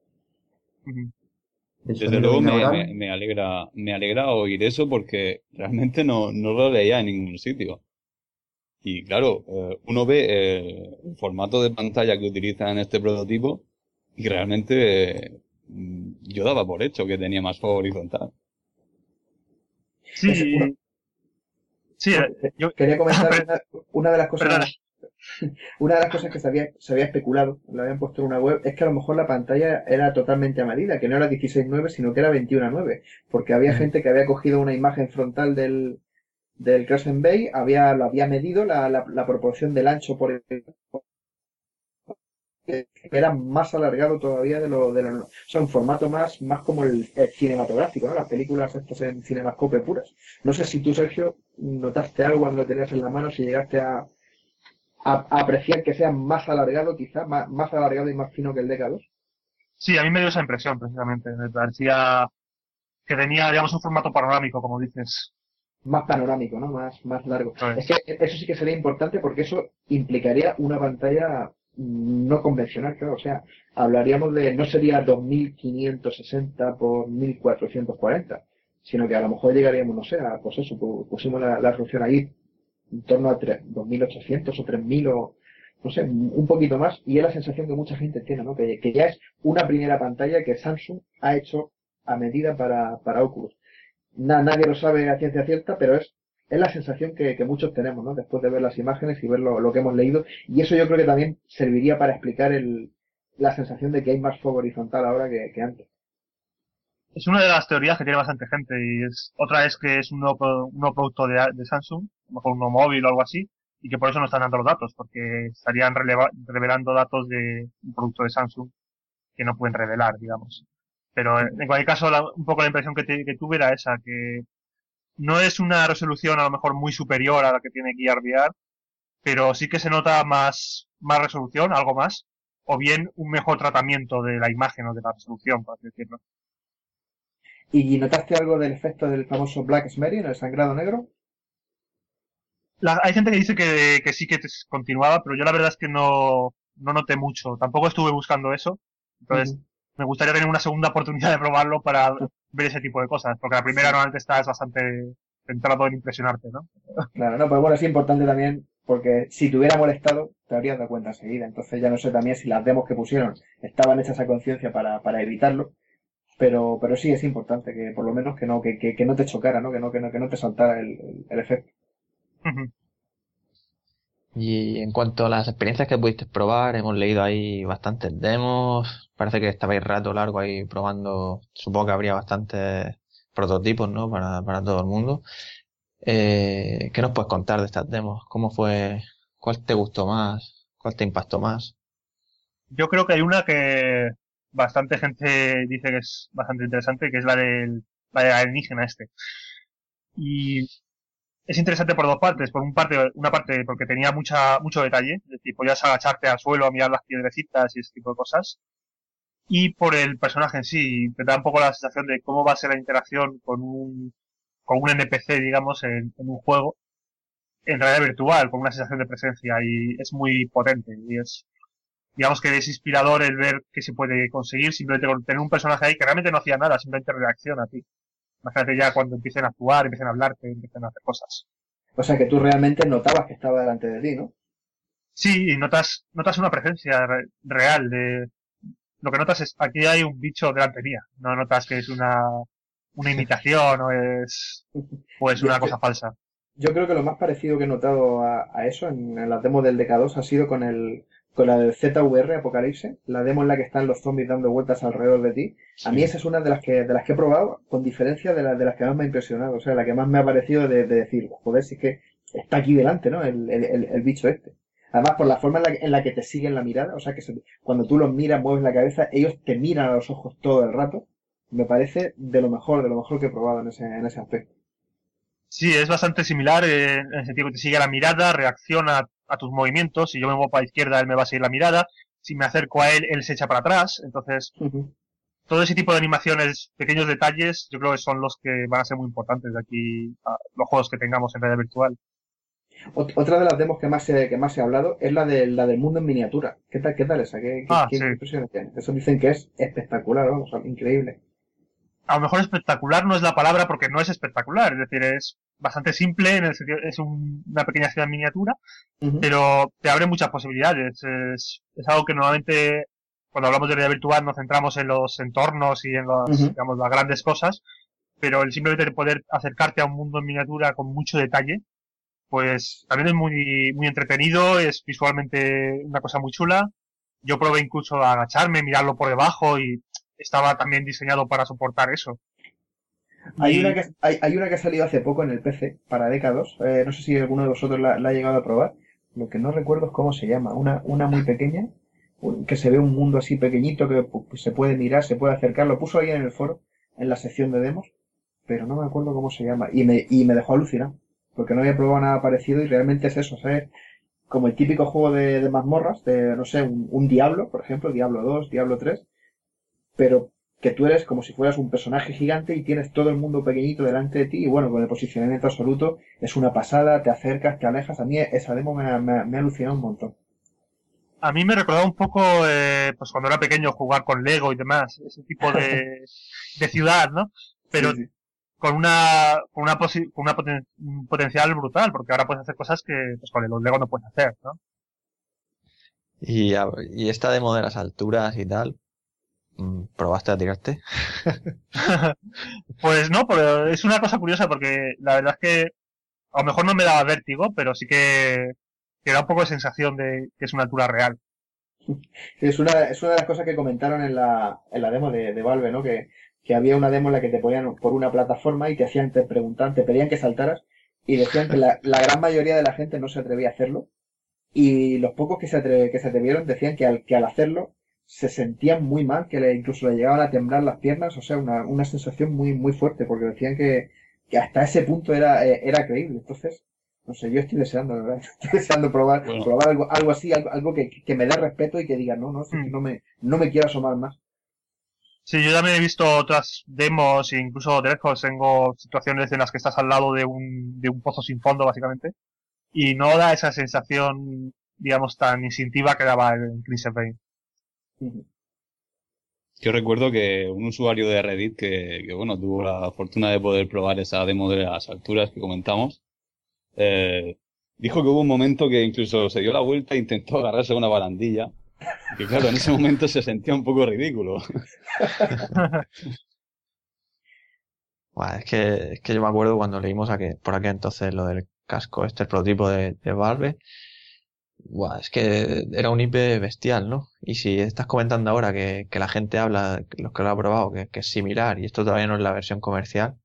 Desde luego me, me, alegra, me alegra oír eso porque realmente no, no lo leía en ningún sitio. Y claro, eh, uno ve eh, el formato de pantalla que utiliza en este prototipo y realmente eh, yo daba por hecho que tenía más fuego horizontal. Sí, Sí, yo quería comentar una, de las cosas Una de las cosas que se había, se había especulado, lo habían puesto en una web, es que a lo mejor la pantalla era totalmente a medida, que no era 16.9, sino que era 21.9, porque había gente que había cogido una imagen frontal del, del Crescent Bay, había, lo había medido la, la, la proporción del ancho por el, era más alargado todavía de lo de lo, o sea, un formato más más como el, el cinematográfico, ¿no? Las películas estas en cinemascope puras. No sé si tú, Sergio, notaste algo cuando lo tenías en la mano, si llegaste a, a, a apreciar que sea más alargado, quizá, más, más alargado y más fino que el DK2. Sí, a mí me dio esa impresión, precisamente. Me parecía que tenía, digamos, un formato panorámico, como dices. Más panorámico, ¿no? Más, más largo. Es que eso sí que sería importante porque eso implicaría una pantalla no convencional, claro. O sea, hablaríamos de, no sería 2560 por 1440, sino que a lo mejor llegaríamos, no sé, a, pues eso, pu- pusimos la, la resolución ahí en torno a 3, 2800 o 3000 o, no sé, un poquito más, y es la sensación que mucha gente tiene, ¿no? Que, que ya es una primera pantalla que Samsung ha hecho a medida para, para Oculus. Na- nadie lo sabe a ciencia cierta, pero es, es la sensación que, que muchos tenemos, ¿no? Después de ver las imágenes y ver lo, lo que hemos leído, y eso yo creo que también serviría para explicar el, la sensación de que hay más fuego horizontal ahora que, que antes. Es una de las teorías que tiene bastante gente y es otra es que es un nuevo, un nuevo producto de, de Samsung, a lo mejor un nuevo móvil o algo así, y que por eso no están dando los datos, porque estarían releva- revelando datos de un producto de Samsung que no pueden revelar, digamos. Pero en cualquier caso, la- un poco la impresión que, te- que tuve era esa, que no es una resolución a lo mejor muy superior a la que tiene Gear VR, pero sí que se nota más, más resolución, algo más, o bien un mejor tratamiento de la imagen o de la resolución, por así decirlo. ¿Y notaste algo del efecto del famoso Black Smearing, el sangrado negro? La- hay gente que dice que, que sí que continuaba, pero yo la verdad es que no, no noté mucho. Tampoco estuve buscando eso. Entonces. Me gustaría tener una segunda oportunidad de probarlo para ver ese tipo de cosas. Porque la primera normalmente estás bastante centrado en impresionarte, ¿no? Claro, no, pero bueno, es importante también porque si te hubiera molestado, te habrías dado cuenta enseguida. Entonces ya no sé también si las demos que pusieron estaban hechas a conciencia para, para evitarlo. Pero, pero sí es importante que por lo menos que no, que, que, que no te chocara, ¿no? Que no, que no, que no te saltara el, el- efecto. Ujú. Y en cuanto a las experiencias que pudiste probar, hemos leído ahí bastantes demos. Parece que estabais rato largo ahí probando. Supongo que habría bastantes prototipos, ¿no? Para, para todo el mundo. Eh, ¿qué nos puedes contar de estas demos? ¿Cómo fue? ¿Cuál te gustó más? ¿Cuál te impactó más? Yo creo que hay una que bastante gente dice que es bastante interesante, que es la del, la del alienígena este. Y es interesante por dos partes. Por un parte, una parte porque tenía mucha, mucho detalle, es decir, podías agacharte al suelo a mirar las piedrecitas y ese tipo de cosas. Y por el personaje en sí, te da un poco la sensación de cómo va a ser la interacción con un, con un NPC, digamos, en, en un juego, en realidad virtual, con una sensación de presencia, y es muy potente, y es, digamos que es inspirador el ver qué se puede conseguir simplemente con tener un personaje ahí que realmente no hacía nada, simplemente reacciona a ti. Imagínate ya cuando empiecen a actuar, empiecen a hablarte, empiecen a hacer cosas. O sea que tú realmente notabas que estaba delante de ti, ¿no? Sí, y notas, notas una presencia re- real de, lo que notas es, aquí hay un bicho delante mía. No notas que es una, una imitación o es, o es una cosa falsa. Yo creo que lo más parecido que he notado a, a eso en, en las demos del DK2 ha sido con el con la del ZVR Apocalipse, la demo en la que están los zombies dando vueltas alrededor de ti. A mí esa es una de las que de las que he probado, con diferencia de, las de las que más me ha impresionado. O sea, la que más me ha parecido de, de decir, joder, si es que está aquí delante, ¿no? El, el, el, bicho este. Además, por la forma en la, que- en la que te siguen la mirada, o sea, que se- cuando tú los miras, mueves la cabeza, ellos te miran a los ojos todo el rato. Me parece de lo mejor, de lo mejor que he probado en ese, en ese aspecto. Sí, es bastante similar eh, en el sentido que te sigue la mirada, reacciona a tus movimientos. Si yo me muevo para la izquierda, él me va a seguir la mirada. Si me acerco a él, él se echa para atrás. Entonces, todo ese tipo de animaciones, pequeños detalles, yo creo que son los que van a ser muy importantes de aquí a los juegos que tengamos en realidad virtual. Ot- Otra de las demos que más se, que más se ha hablado es la, de, la del mundo en miniatura. ¿Qué tal, qué tal esa? ¿Qué, qué, Ah, qué sí. impresiones tiene? Eso dicen que es espectacular, vamos, increíble. a lo mejor espectacular no es la palabra porque no es espectacular, es decir, es bastante simple, en el sentido, es un- una pequeña ciudad en miniatura, Ujú. pero te abre muchas posibilidades. Es, es algo que normalmente, cuando hablamos de realidad virtual, nos centramos en los entornos y en las, Ujú. digamos, las grandes cosas, pero el simplemente poder acercarte a un mundo en miniatura con mucho detalle, pues también es muy, muy entretenido, es visualmente una cosa muy chula. Yo probé incluso a agacharme, mirarlo por debajo y estaba también diseñado para soportar eso. Hay, Y- una que, hay, hay una que ha salido hace poco en el PC, para décadas. Eh, no sé si alguno de vosotros la, la ha llegado a probar. Lo que no recuerdo es cómo se llama. Una, una muy pequeña, que se ve un mundo así pequeñito que pu- se puede mirar, se puede acercar. Lo puso alguien en el foro, en la sección de demos, pero no me acuerdo cómo se llama. Y me, y me dejó alucinado, porque no había probado nada parecido y realmente es eso, ¿sabes? Como el típico juego de, de mazmorras, de, no sé, un, un Diablo, por ejemplo, Diablo 2, Diablo 3, pero que tú eres como si fueras un personaje gigante y tienes todo el mundo pequeñito delante de ti y bueno, con el posicionamiento absoluto es una pasada, te acercas, te alejas. A mí esa demo me, ha- me, ha- me ha alucinado un montón. A mí me recordaba un poco, eh, pues cuando era pequeño, jugar con Lego y demás, ese tipo de, de ciudad, ¿no? Pero Sí, sí. con una, con una, posi- con una poten- un potencial brutal, porque ahora puedes hacer cosas que pues, con los Lego no puedes hacer, ¿no? Y, y esta demo de las alturas y tal, ¿probaste a tirarte? Pues no, pero es una cosa curiosa porque la verdad es que a lo mejor no me daba vértigo, pero sí que, que da un poco de sensación de que es una altura real. Es una, es una de las cosas que comentaron en la, en la demo de, de Valve, ¿no? Que, que había una demo en la que te ponían por una plataforma y te hacían, te preguntaban, te pedían que saltaras y decían que la, la gran mayoría de la gente no se atrevía a hacerlo y los pocos que se, atre- que se atrevieron decían que al, que al hacerlo se sentían muy mal, que le, incluso le llegaban a temblar las piernas, o sea, una, una sensación muy, muy fuerte porque decían que, que hasta ese punto era, eh, era creíble. Entonces, no sé, yo estoy deseando, la verdad, estoy deseando probar, Bueno. probar algo, algo así, algo, algo que, que me dé respeto y que diga, no, no, si es que Mm. no me, no me quiero asomar más. Sí, yo también he visto otras demos e incluso de lejos tengo situaciones en las que estás al lado de un, de un pozo sin fondo, básicamente, y no da esa sensación, digamos, tan instintiva que daba el Crimson Yo recuerdo que un usuario de Reddit que, que, bueno, tuvo la fortuna de poder probar esa demo de las alturas que comentamos, eh, dijo que hubo un momento que incluso se dio la vuelta e intentó agarrarse a una barandilla. Y que claro, en ese momento se sentía un poco ridículo. Es que, es que yo me acuerdo cuando leímos por aquel entonces lo del casco, este el prototipo de, de Valve. Buah, es que era un IP bestial, ¿no? Y si estás comentando ahora que, que la gente habla, los que lo han probado, que, que es similar y esto todavía no es la versión comercial,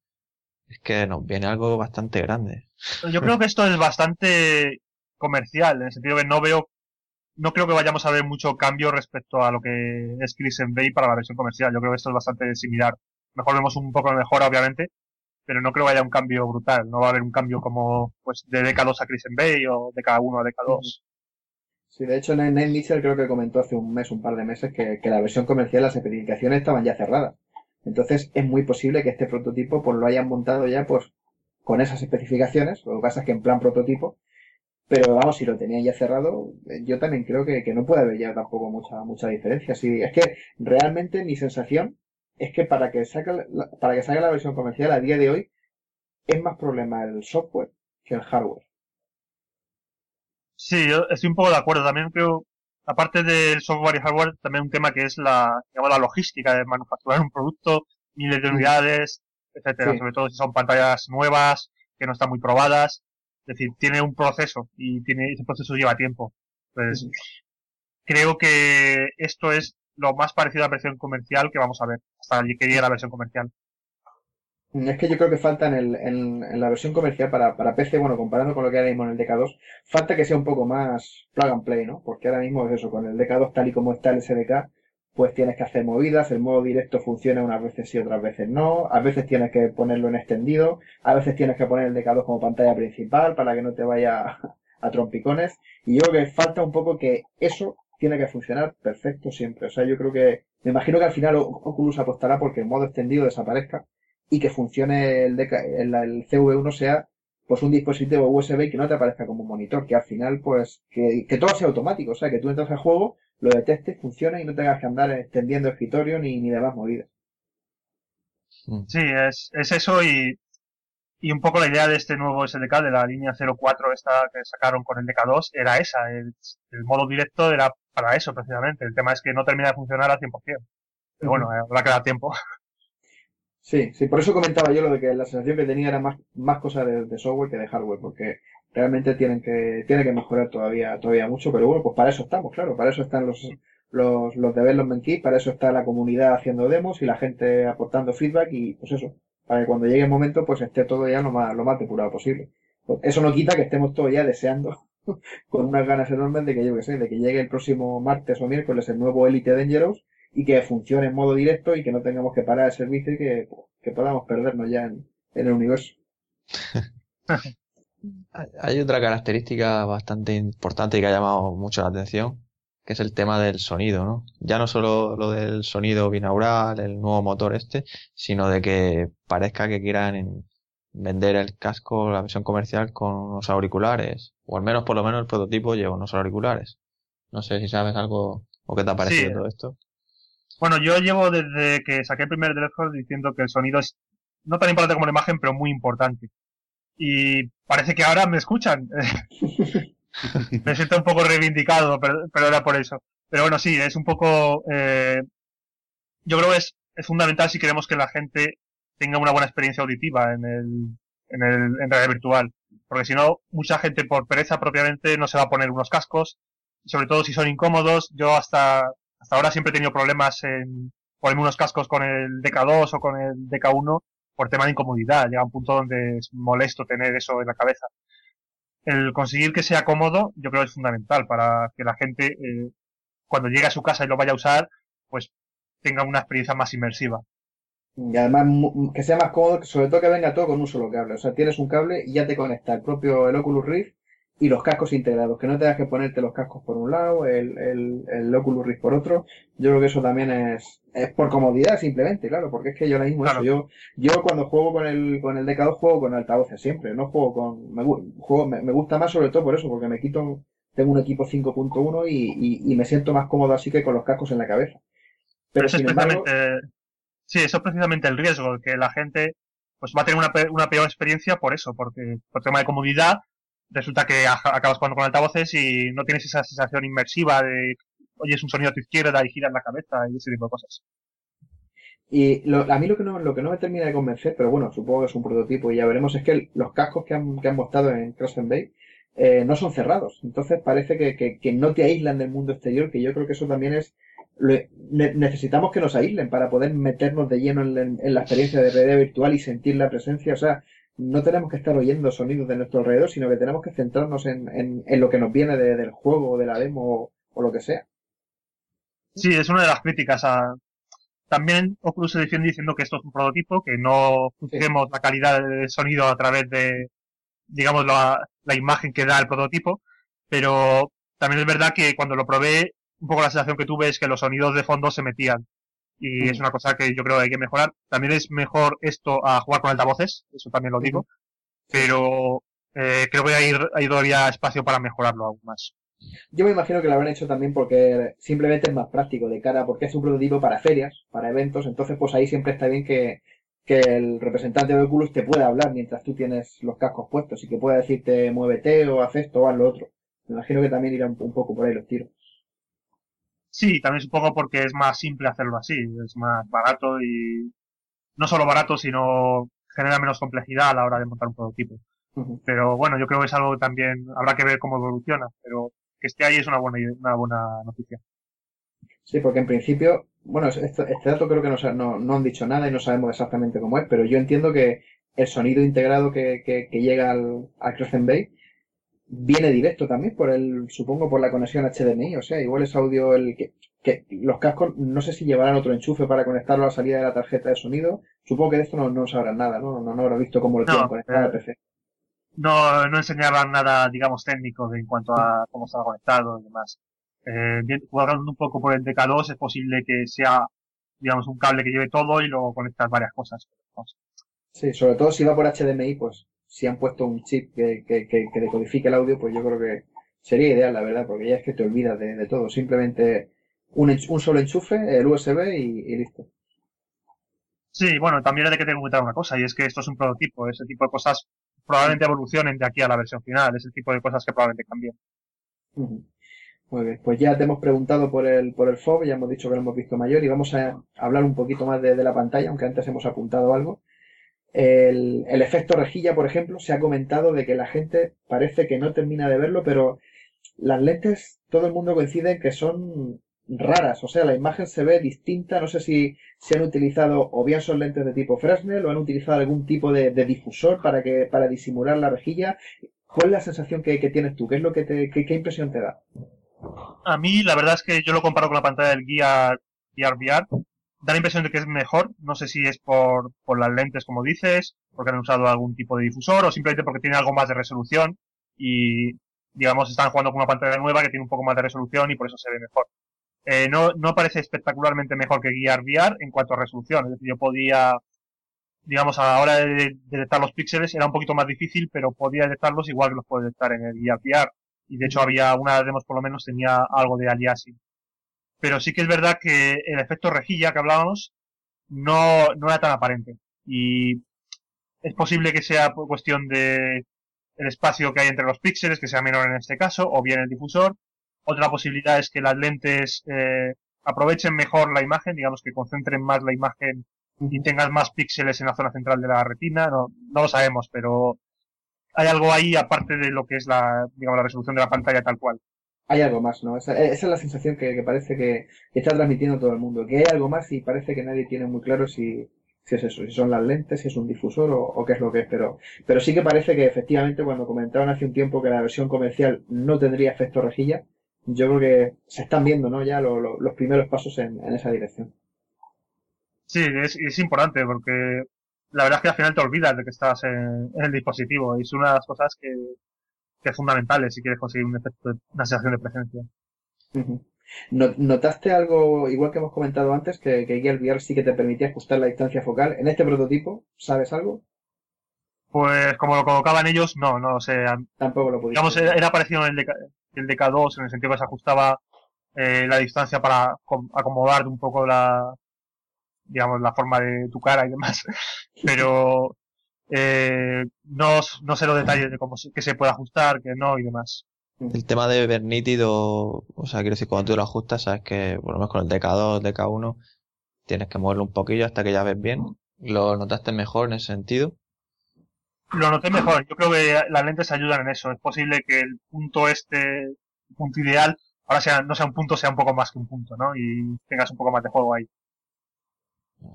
es que nos viene algo bastante grande. Yo creo que esto es bastante comercial, en el sentido que no veo, no creo que vayamos a ver mucho cambio respecto a lo que es Crimson Bay para la versión comercial. Yo creo que esto es bastante similar. Mejor vemos un poco de mejora, obviamente, pero no creo que haya un cambio brutal. No va a haber un cambio como, pues, de DK2 a Crimson Bay o de cada uno a DK2. Sí, de hecho, Nate Mitchell creo que comentó hace un mes, un par de meses, que, que la versión comercial, las especificaciones estaban ya cerradas. Entonces, es muy posible que este prototipo, pues, lo hayan montado ya, pues, con esas especificaciones. Lo que pasa es que en plan prototipo. Pero vamos, si lo tenían ya cerrado, eh, yo también creo que, que no puede haber ya tampoco mucha, mucha diferencia. Sí, es que realmente mi sensación es que para que para que salga la versión comercial a día de hoy, es más problema el software que el hardware. Sí, yo estoy un poco de acuerdo. También creo, aparte del software y hardware, también un tema que es la, digamos, la logística de manufacturar un producto, miles de Mm. unidades, etcétera. Sí. Sobre todo si son pantallas nuevas, que no están muy probadas. Es decir, tiene un proceso y tiene, ese proceso lleva tiempo. Entonces, Ujú. creo que esto es lo más parecido a la versión comercial que vamos a ver, hasta que llegue la versión comercial. Es que yo creo que falta en, el, en, en la versión comercial para, para PC, bueno, comparando con lo que hay ahora mismo en el DK2, falta que sea un poco más plug and play, ¿no? Porque ahora mismo es eso, con el DK2 tal y como está el SDK, pues tienes que hacer movidas, el modo directo funciona unas veces sí, otras veces no, a veces tienes que ponerlo en extendido, a veces tienes que poner el DK2 como pantalla principal para que no te vaya a trompicones, y yo creo que falta un poco que eso tiene que funcionar perfecto siempre. O sea, yo creo que, me imagino que al final Oculus apostará porque el modo extendido desaparezca y que funcione el, DK el, el CV1 sea pues un dispositivo USB que no te aparezca como un monitor, que al final pues que, que todo sea automático, o sea, que tú entras al juego, lo detectes, funcione y no tengas que andar extendiendo escritorio ni, ni demás movidas. Mm. Sí, es, es eso y, y un poco la idea de este nuevo SDK, de la línea 04 esta que sacaron con el DK2, era esa. El, el modo directo era para eso precisamente. El tema es que no termina de funcionar al 100%. Pero bueno, eh, habrá que dar tiempo. Sí, sí, por eso comentaba yo lo de que la sensación que tenía era más, más cosa de, software que de hardware, porque realmente tienen que, tiene que mejorar todavía, todavía mucho, pero bueno, pues para eso estamos, claro, para eso están los, los, los development kits, para eso está la comunidad haciendo demos y la gente aportando feedback y pues eso, para que cuando llegue el momento pues esté todo ya lo más, lo más depurado posible. Pues eso no quita que estemos todos ya deseando con unas ganas enormes de que yo que sé, de que llegue el próximo martes o miércoles el nuevo Elite Dangerous y que funcione en modo directo y que no tengamos que parar el servicio y que, que podamos perdernos ya en, en el universo. Hay otra característica bastante importante que ha llamado mucho la atención, que es el tema del sonido, ¿no? Ya no solo lo del sonido binaural, el nuevo motor este, sino de que parezca que quieran vender el casco, la versión comercial con unos auriculares, o al menos por lo menos el prototipo lleva unos auriculares. No sé si sabes algo o qué te ha parecido todo esto. Bueno, yo llevo desde que saqué el primer teléfono diciendo que el sonido es no tan importante como la imagen, pero muy importante. Y parece que ahora me escuchan. me siento un poco reivindicado, pero, era por eso. Pero bueno, sí, es un poco... Eh, yo creo que es, es fundamental si queremos que la gente tenga una buena experiencia auditiva en el, en el en realidad virtual. Porque si no, mucha gente por pereza propiamente no se va a poner unos cascos. Sobre todo si son incómodos. Yo hasta, hasta ahora siempre he tenido problemas en ponerme unos cascos con el DK2 o con el DK1 por tema de incomodidad. Llega un punto donde es molesto tener eso en la cabeza. El conseguir que sea cómodo, yo creo que es fundamental para que la gente, eh, cuando llegue a su casa y lo vaya a usar, pues tenga una experiencia más inmersiva. Y además que sea más cómodo, sobre todo que venga todo con un solo cable. O sea, tienes un cable y ya te conecta el propio Oculus Rift y los cascos integrados, que no tengas que ponerte los cascos por un lado, el, el, el Oculus Rift por otro. Yo creo que eso también es, es por comodidad simplemente, claro, porque es que yo ahora mismo eso, yo, yo cuando juego con el, con el DK2 juego con altavoces siempre, no juego con, me, juego, me, gusta más sobre todo por eso, porque me quito, tengo un equipo 5.1 y, y, y, me siento más cómodo así que con los cascos en la cabeza. Pero, eso es precisamente, sí, eso es precisamente el riesgo, que la gente pues va a tener una, una peor experiencia por eso, porque por tema de comodidad resulta que acabas jugando con altavoces y no tienes esa sensación inmersiva de oyes un sonido a tu izquierda y giras la cabeza y ese tipo de cosas. Y a mí lo que, no, lo que no me termina de convencer, pero bueno, supongo que es un prototipo y ya veremos, es que los cascos que han, que han mostrado en Cross and Bay eh, no son cerrados. Entonces parece que, que, que, no te aíslan del mundo exterior, que yo creo que eso también es... necesitamos que nos aíslen para poder meternos de lleno en, en la experiencia de realidad virtual y sentir la presencia. O sea, no tenemos que estar oyendo sonidos de nuestro alrededor, sino que tenemos que centrarnos en, en, en lo que nos viene del juego, o de la demo o, lo que sea. Sí, es una de las críticas a... También Oculus se defiende diciendo que esto es un prototipo, que no juzguemos la calidad del sonido a través de, digamos, la, la imagen que da el prototipo, pero también es verdad que cuando lo probé, un poco la sensación que tuve es que los sonidos de fondo se metían y es una cosa que yo creo que hay que mejorar. También es mejor esto a jugar con altavoces, eso también lo digo, pero eh, creo que hay, hay todavía espacio para mejorarlo aún más. Yo me imagino que lo habrán hecho también porque simplemente es más práctico de cara, porque es un prototipo para ferias, para eventos, entonces pues ahí siempre está bien que, que el representante de Oculus te pueda hablar mientras tú tienes los cascos puestos y que pueda decirte muévete o haz esto o haz lo otro. Me imagino que también irán un poco por ahí los tiros. Sí, también supongo porque es más simple hacerlo así, es más barato y no solo barato, sino genera menos complejidad a la hora de montar un prototipo. Pero bueno, yo creo que es algo también habrá que ver cómo evoluciona, pero que esté ahí es una buena, una buena noticia. Sí, porque en principio, bueno, este, este dato creo que no, no, han dicho nada y no sabemos exactamente cómo es, pero yo entiendo que el sonido integrado que, que, que llega al, al Crescent Bay viene directo también por el, supongo por la conexión HDMI, o sea, igual es audio el que, que los cascos no sé si llevarán otro enchufe para conectarlo a la salida de la tarjeta de sonido. Supongo que de esto no, no sabrán nada, ¿no? No, no habrá visto cómo lo tienen conectado al PC. No, no enseñaban nada, digamos, técnico en cuanto a cómo estaba conectado y demás. Eh, jugando un poco por el DK2 es posible que sea, digamos, un cable que lleve todo y luego conectar varias cosas. Sí, sobre todo si va por HDMI, pues si han puesto un chip que, que, que, decodifique el audio, pues yo creo que sería ideal, la verdad, porque ya es que te olvidas de, todo. Simplemente un, un solo enchufe, el USB y, listo. Sí, bueno, también hay que tener en cuenta una cosa, y es que esto es un prototipo. Ese tipo de cosas probablemente evolucionen de aquí a la versión final. Es el tipo de cosas que probablemente cambien. Muy bien, pues ya te hemos preguntado por el, por el FOB, ya hemos dicho que lo hemos visto mayor y vamos a hablar un poquito más de, de la pantalla, aunque antes hemos apuntado algo. El, efecto rejilla, por ejemplo, se ha comentado de que la gente parece que no termina de verlo, pero las lentes, todo el mundo coincide en que son raras, o sea, la imagen se ve distinta, no sé si se han utilizado o bien son lentes de tipo Fresnel o han utilizado algún tipo de, difusor para que para disimular la rejilla. ¿Cuál es la sensación que, tienes tú? ¿Qué es lo que te, qué, impresión te da? A mí la verdad es que yo lo comparo con la pantalla del guía VR. Da la impresión de que es mejor. No sé si es por, por las lentes, como dices, porque han usado algún tipo de difusor o simplemente porque tiene algo más de resolución y, digamos, están jugando con una pantalla nueva que tiene un poco más de resolución y por eso se ve mejor. Eh, no, no parece espectacularmente mejor que Gear VR en cuanto a resolución. Es decir, yo podía, digamos, a la hora de detectar los píxeles era un poquito más difícil, pero podía detectarlos igual que los puedo detectar en el Gear VR. Y de hecho había una de demos por lo menos tenía algo de aliasing. Pero sí que es verdad que el efecto rejilla que hablábamos no, no era tan aparente. Y es posible que sea por cuestión de el espacio que hay entre los píxeles, que sea menor en este caso, o bien el difusor, otra posibilidad es que las lentes eh, aprovechen mejor la imagen, digamos que concentren más la imagen y tengas más píxeles en la zona central de la retina. No, no lo sabemos, pero hay algo ahí aparte de lo que es la, digamos, la resolución de la pantalla tal cual. Hay algo más, ¿no? Esa, es la sensación que, parece que, está transmitiendo todo el mundo. Que hay algo más y parece que nadie tiene muy claro si, si es eso, si son las lentes, si es un difusor o, qué es lo que es. Pero, pero sí que parece que efectivamente cuando comentaban hace un tiempo que la versión comercial no tendría efecto rejilla, yo creo que se están viendo ¿no? ya los primeros pasos en, esa dirección. Sí, es, importante porque la verdad es que al final te olvidas de que estás en, el dispositivo y es una de las cosas que, que es fundamentales si quieres conseguir un efecto, una sensación de presencia. ¿Notaste algo, igual que hemos comentado antes, que, que el VR sí que te permitía ajustar la distancia focal? ¿En este prototipo sabes algo? Pues como lo colocaban ellos, no, no o sea, Tampoco lo pudiste. Digamos, era, parecido en el, el DK2 en el sentido que se ajustaba eh, la distancia para acomodar un poco la, digamos, la forma de tu cara y demás. Pero eh, no, no sé los detalles de cómo se, que se puede ajustar, que no y demás. El tema de ver nítido, o sea, quiero decir, cuando tú lo ajustas, sabes que por lo menos con el DK2, DK1, tienes que moverlo un poquillo hasta que ya ves bien. ¿Lo notaste mejor en ese sentido? Lo noté mejor. Yo creo que las lentes ayudan en eso. Es posible que el punto este, el punto ideal, ahora sea, no sea un punto, sea un poco más que un punto, ¿no? Y tengas un poco más de juego ahí.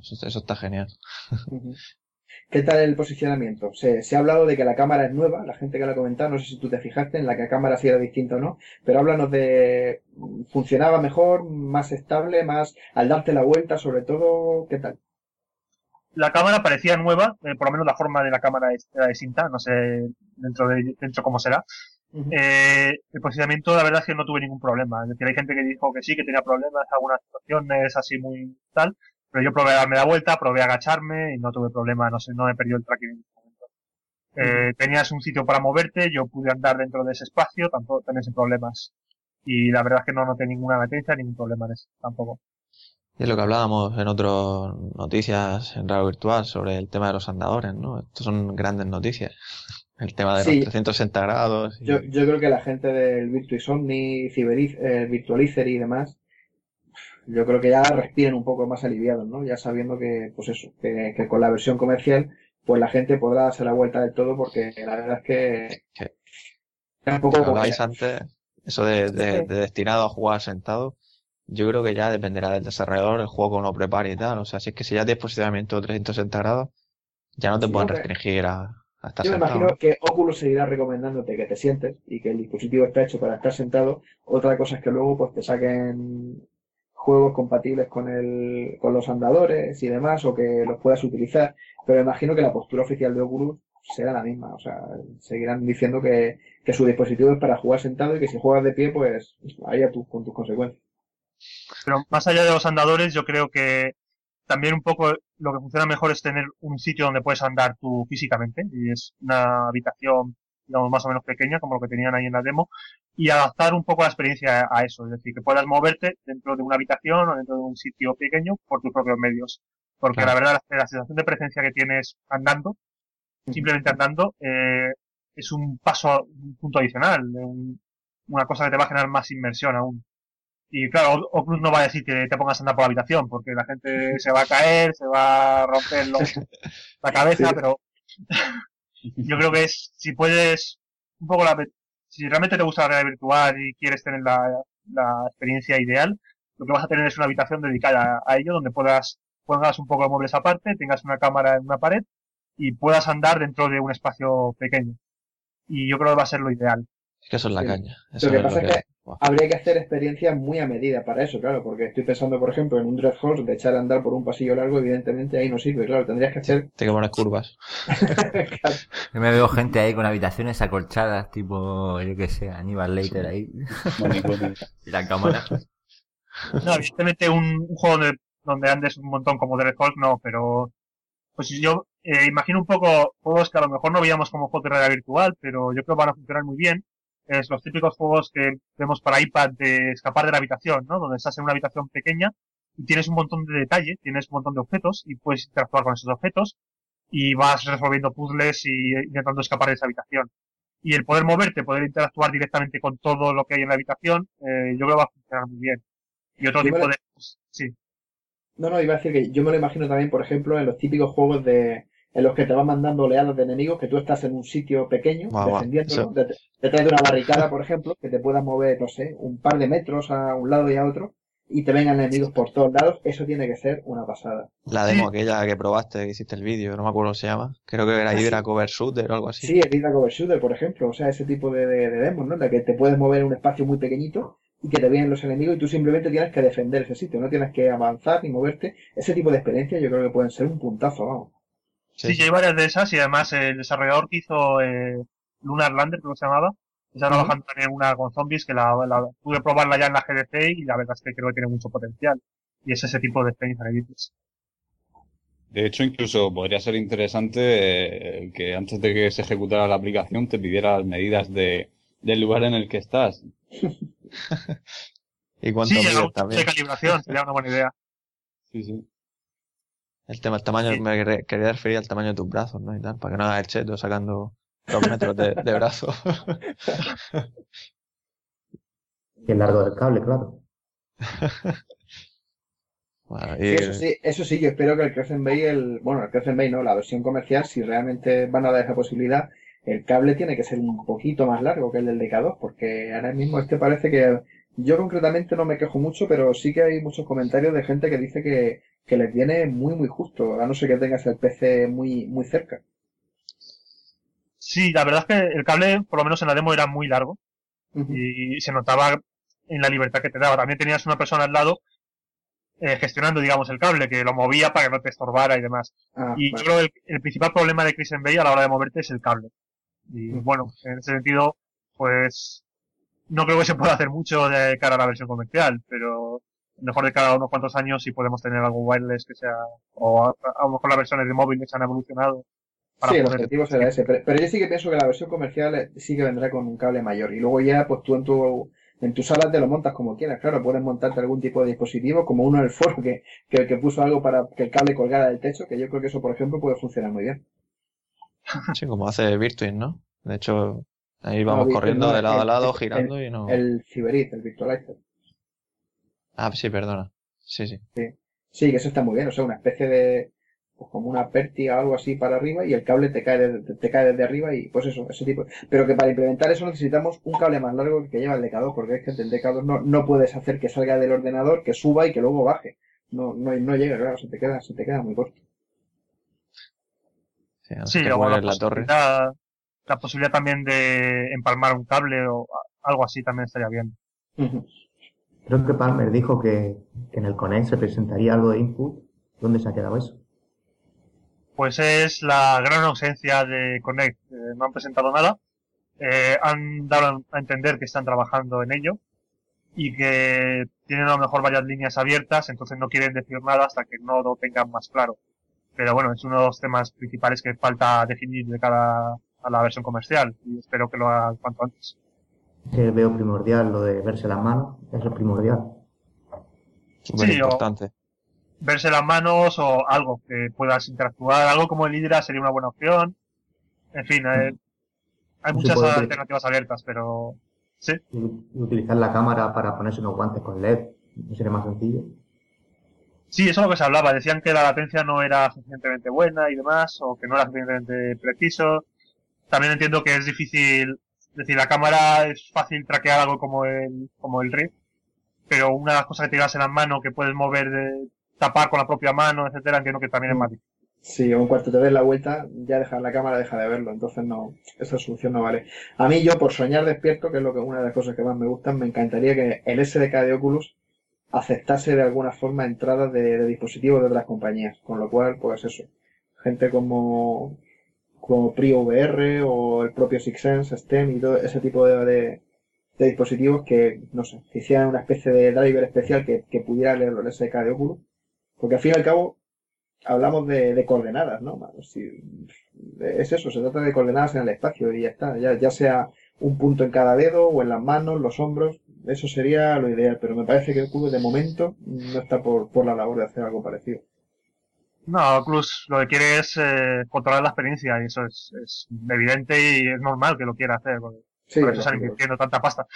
Eso, está genial. ¿Qué tal el posicionamiento? Se, se, ha hablado de que la cámara es nueva, la gente que la ha comentado, no sé si tú te fijaste en la que la cámara sí era distinta o no, pero háblanos de, ¿funcionaba mejor, más estable, más al darte la vuelta, sobre todo, qué tal? la cámara parecía nueva, eh, por lo menos la forma de la cámara era distinta, no sé dentro de dentro cómo será. eh, el posicionamiento, la verdad es que no tuve ningún problema. Es decir, hay gente que dijo que sí, que tenía problemas, algunas situaciones así muy tal, pero yo probé a darme la vuelta, probé a agacharme y no tuve problema, no sé, no me perdió el tracking en ese momento. Eh, tenías un sitio para moverte, yo pude andar dentro de ese espacio, tampoco también sin problemas. Y la verdad es que no noté ninguna latencia, ningún problema en eso, tampoco. Y es lo que hablábamos en otras noticias en radio virtual sobre el tema de los andadores, ¿no? Estos son grandes noticias. El tema de los 360 grados. Yo, yo creo que la gente del Virtuis Omni, eh, Virtualizer y demás, yo creo que ya respiren un poco más aliviados, ¿no? Ya sabiendo que, pues eso, que, con la versión comercial, pues la gente podrá hacer la vuelta de todo porque la verdad es que... un poco... antes, eso de, de destinado a jugar sentado, yo creo que ya dependerá del desarrollador, el juego como lo prepare y tal. O sea, si es que si ya tienes posicionamiento 360 grados, ya no te pueden restringir a, estar Yo me imagino que Oculus seguirá recomendándote que te sientes y que el dispositivo está hecho para estar sentado. Otra cosa es que luego pues te saquen juegos compatibles con el, con los andadores y demás, o que los puedas utilizar. Pero imagino que la postura oficial de Oculus será la misma. O sea, seguirán diciendo que, que su dispositivo es para jugar sentado y que si juegas de pie, pues ahí a tú, con tus consecuencias. Pero más allá de los andadores, yo creo que también un poco lo que funciona mejor es tener un sitio donde puedes andar tú físicamente, y es una habitación, digamos, más o menos pequeña, como lo que tenían ahí en la demo, y adaptar un poco la experiencia a eso, es decir, que puedas moverte dentro de una habitación o dentro de un sitio pequeño por tus propios medios. Porque la verdad, la, sensación de presencia que tienes andando, simplemente andando, eh, es un paso, un punto adicional, una cosa que te va a generar más inmersión aún. Y claro, Oculus no va a decir que te pongas a andar por la habitación, porque la gente se va a caer, se va a romper los- la cabeza, Sí. pero yo creo que es, si puedes, un poco la, si realmente te gusta la realidad virtual y quieres tener la, la experiencia ideal, lo que vas a tener es una habitación dedicada a ello, donde puedas, pongas un poco de muebles aparte, tengas una cámara en una pared y puedas andar dentro de un espacio pequeño. Y yo creo que va a ser lo ideal. Es que eso es la Sí. caña. Eso Lo que es pasa es que Buah. Habría que hacer experiencias muy a medida para eso, claro, porque estoy pensando, por ejemplo, en un Dread Horse de echar a andar por un pasillo largo, evidentemente ahí no sirve, claro, tendrías que hacer... Te que poner curvas. Claro, Yo me veo gente ahí con habitaciones acolchadas, tipo, yo que sé, Aníbal Leiter ahí, y la cámara. No, evidentemente un, un juego donde, donde andes un montón como Dread Hulk, no, pero pues yo eh, imagino un poco juegos que a lo mejor no veíamos como juegos de realidad virtual, pero yo creo que van a funcionar muy bien. Es los típicos juegos que vemos para iPad de escapar de la habitación, ¿no? Donde estás en una habitación pequeña y tienes un montón de detalle, tienes un montón de objetos y puedes interactuar con esos objetos y vas resolviendo puzzles y intentando escapar de esa habitación. Y el poder moverte, poder interactuar directamente con todo lo que hay en la habitación, eh, yo creo que va a funcionar muy bien. Y otro Yo tipo lo- de... sí. No, no, iba a decir que yo me lo imagino también, por ejemplo, en los típicos juegos de en los que te van mandando oleadas de enemigos, que tú estás en un sitio pequeño, Guau, guau, defendiéndolo, det- detrás de una barricada, por ejemplo, que te puedas mover, no sé, un par de metros a un lado y a otro, y te vengan enemigos por todos lados, eso tiene que ser una pasada. La demo aquella que probaste, que hiciste el vídeo, no me acuerdo cómo se llama. Creo que era Ah, sí. Hydra Cover Shooter o algo así. Sí, el Hydra Cover Shooter, por ejemplo, o sea, ese tipo de, de, de demos, ¿no? En la que te puedes mover en un espacio muy pequeñito y que te vienen los enemigos y tú simplemente tienes que defender ese sitio, no tienes que avanzar ni moverte. Ese tipo de experiencias yo creo que pueden ser un puntazo, vamos. Sí, sí, hay varias de esas y además el desarrollador que hizo eh, Lunar Lander, creo que se llamaba, está trabajando también en una con zombies que la, la- pude probarla ya en la GDC y la verdad es que creo que tiene mucho potencial. Y es ese tipo de experiencia que dices. De hecho, incluso podría ser interesante eh, que antes de que se ejecutara la aplicación te pidiera las medidas de, del lugar en el que estás. Y cuántos Sí, mides también. de calibración sería una buena idea. Sí, sí. El tema, el tamaño, Sí. me quería- referir al tamaño de tus brazos, ¿no? Y tal, para que no hagas el cheto sacando dos metros de, de brazo. Y el largo del cable, claro. Bueno, y- eso sí, eso sí, yo espero que el Crescent Bay, el, bueno, el Crescent Bay no, la versión comercial, si realmente van a dar esa posibilidad, el cable tiene que ser un poquito más largo que el del DK2, porque ahora mismo este parece que, yo concretamente no me quejo mucho, pero sí que hay muchos comentarios de gente que dice que, que les viene muy, muy justo, a no ser que tengas el PC muy, muy cerca. Sí, la verdad es que el cable, por lo menos en la demo, era muy largo y se notaba en la libertad que te daba. También tenías una persona al lado eh, gestionando, digamos, el cable, que lo movía para que no te estorbara y demás. Ah, Y vale. yo creo que el, el principal problema de Chris Bay a la hora de moverte es el cable. Y bueno, en ese sentido, pues no creo que se pueda hacer mucho de cara a la versión comercial, pero mejor de cada unos cuantos años si podemos tener algo wireless que sea, o a, a lo mejor las versiones de móvil que han evolucionado. Sí, el objetivo será ese, pero, pero yo sí que pienso que la versión comercial eh, sí que vendrá con un cable mayor y luego ya pues tú en tu en tus salas te lo montas como quieras, claro, puedes montarte algún tipo de dispositivo como uno en el foro que, que, que puso algo para que el cable colgara del techo, que yo creo que eso por ejemplo puede funcionar muy bien. sí, como hace Virtuin, ¿no? De hecho, ahí vamos corriendo no, de lado a lado, el- girando y no. El Cyberit, el Virtualizer. Ah, sí, perdona. Sí, sí. Sí, que eso está muy bien, o sea, una especie de pues como una pértiga o algo así para arriba y el cable te cae de- te cae desde arriba y pues eso, ese tipo. Pero que para implementar eso necesitamos un cable más largo que lleva el DK2, porque es que el DK2 no, no puedes hacer que salga del ordenador, que suba y que luego baje. No, no, no llega, claro, se te queda, se te queda muy corto. Sí, no Sí, la cuelgues la torre. posibilidad, la posibilidad también de empalmar un cable o algo así también estaría bien. Ujú. Creo que Palmer dijo que, en el Connect se presentaría algo de input. ¿Dónde se ha quedado eso? Pues es la gran ausencia de Connect. Eh, no han presentado nada. Eh, han dado a entender que están trabajando en ello y que tienen a lo mejor varias líneas abiertas, entonces no quieren decir nada hasta que no lo tengan más claro. Pero bueno, es uno de los temas principales que falta definir de cara a la versión comercial y espero que lo hagan cuanto antes. Que veo primordial lo de verse las manos. Eso es primordial. Súper Sí, importante. Verse las manos o algo que puedas interactuar, algo como el Hydra sería una buena opción. En fin, eh, hay Sí, muchas alternativas abiertas, pero Sí. Y utilizar la cámara para ponerse unos guantes con LED. ¿No sería más sencillo? Sí, eso es lo que se hablaba. Decían que la latencia no era suficientemente buena y demás, o que no era suficientemente preciso. También entiendo que es difícil, es decir, la cámara es fácil traquear algo como el, como el Rift, pero una de las cosas que te llevas en las manos, que puedes mover, de, tapar con la propia mano, etcétera, entiendo que también es más difícil. Sí, o en cuanto te des la vuelta, ya dejar la cámara, deja de verlo. Entonces no, esa solución no vale. A mí, yo por soñar despierto, que es lo que una de las cosas que más me gustan, me encantaría que el SDK de Oculus aceptase de alguna forma entradas de, de dispositivos de otras compañías. Con lo cual, pues eso. Gente como, como PrioVR o el propio SixSense, STEM y todo ese tipo de, de, dispositivos que, no sé, hicieran una especie de driver especial que, pudiera leer el SDK de Oculus. Porque al fin y al cabo, hablamos de, de coordenadas, ¿no? Si- es eso, se trata de coordenadas en el espacio y ya está. Ya, ya sea un punto en cada dedo o en las manos, los hombros, eso sería lo ideal. Pero me parece que cubo de momento no está por, por la labor de hacer algo parecido. No, Oculus lo que quiere es eh, controlar la experiencia y eso es, es evidente y es normal que lo quiera hacer. porque Sí, por eso están invirtiendo tanta pasta.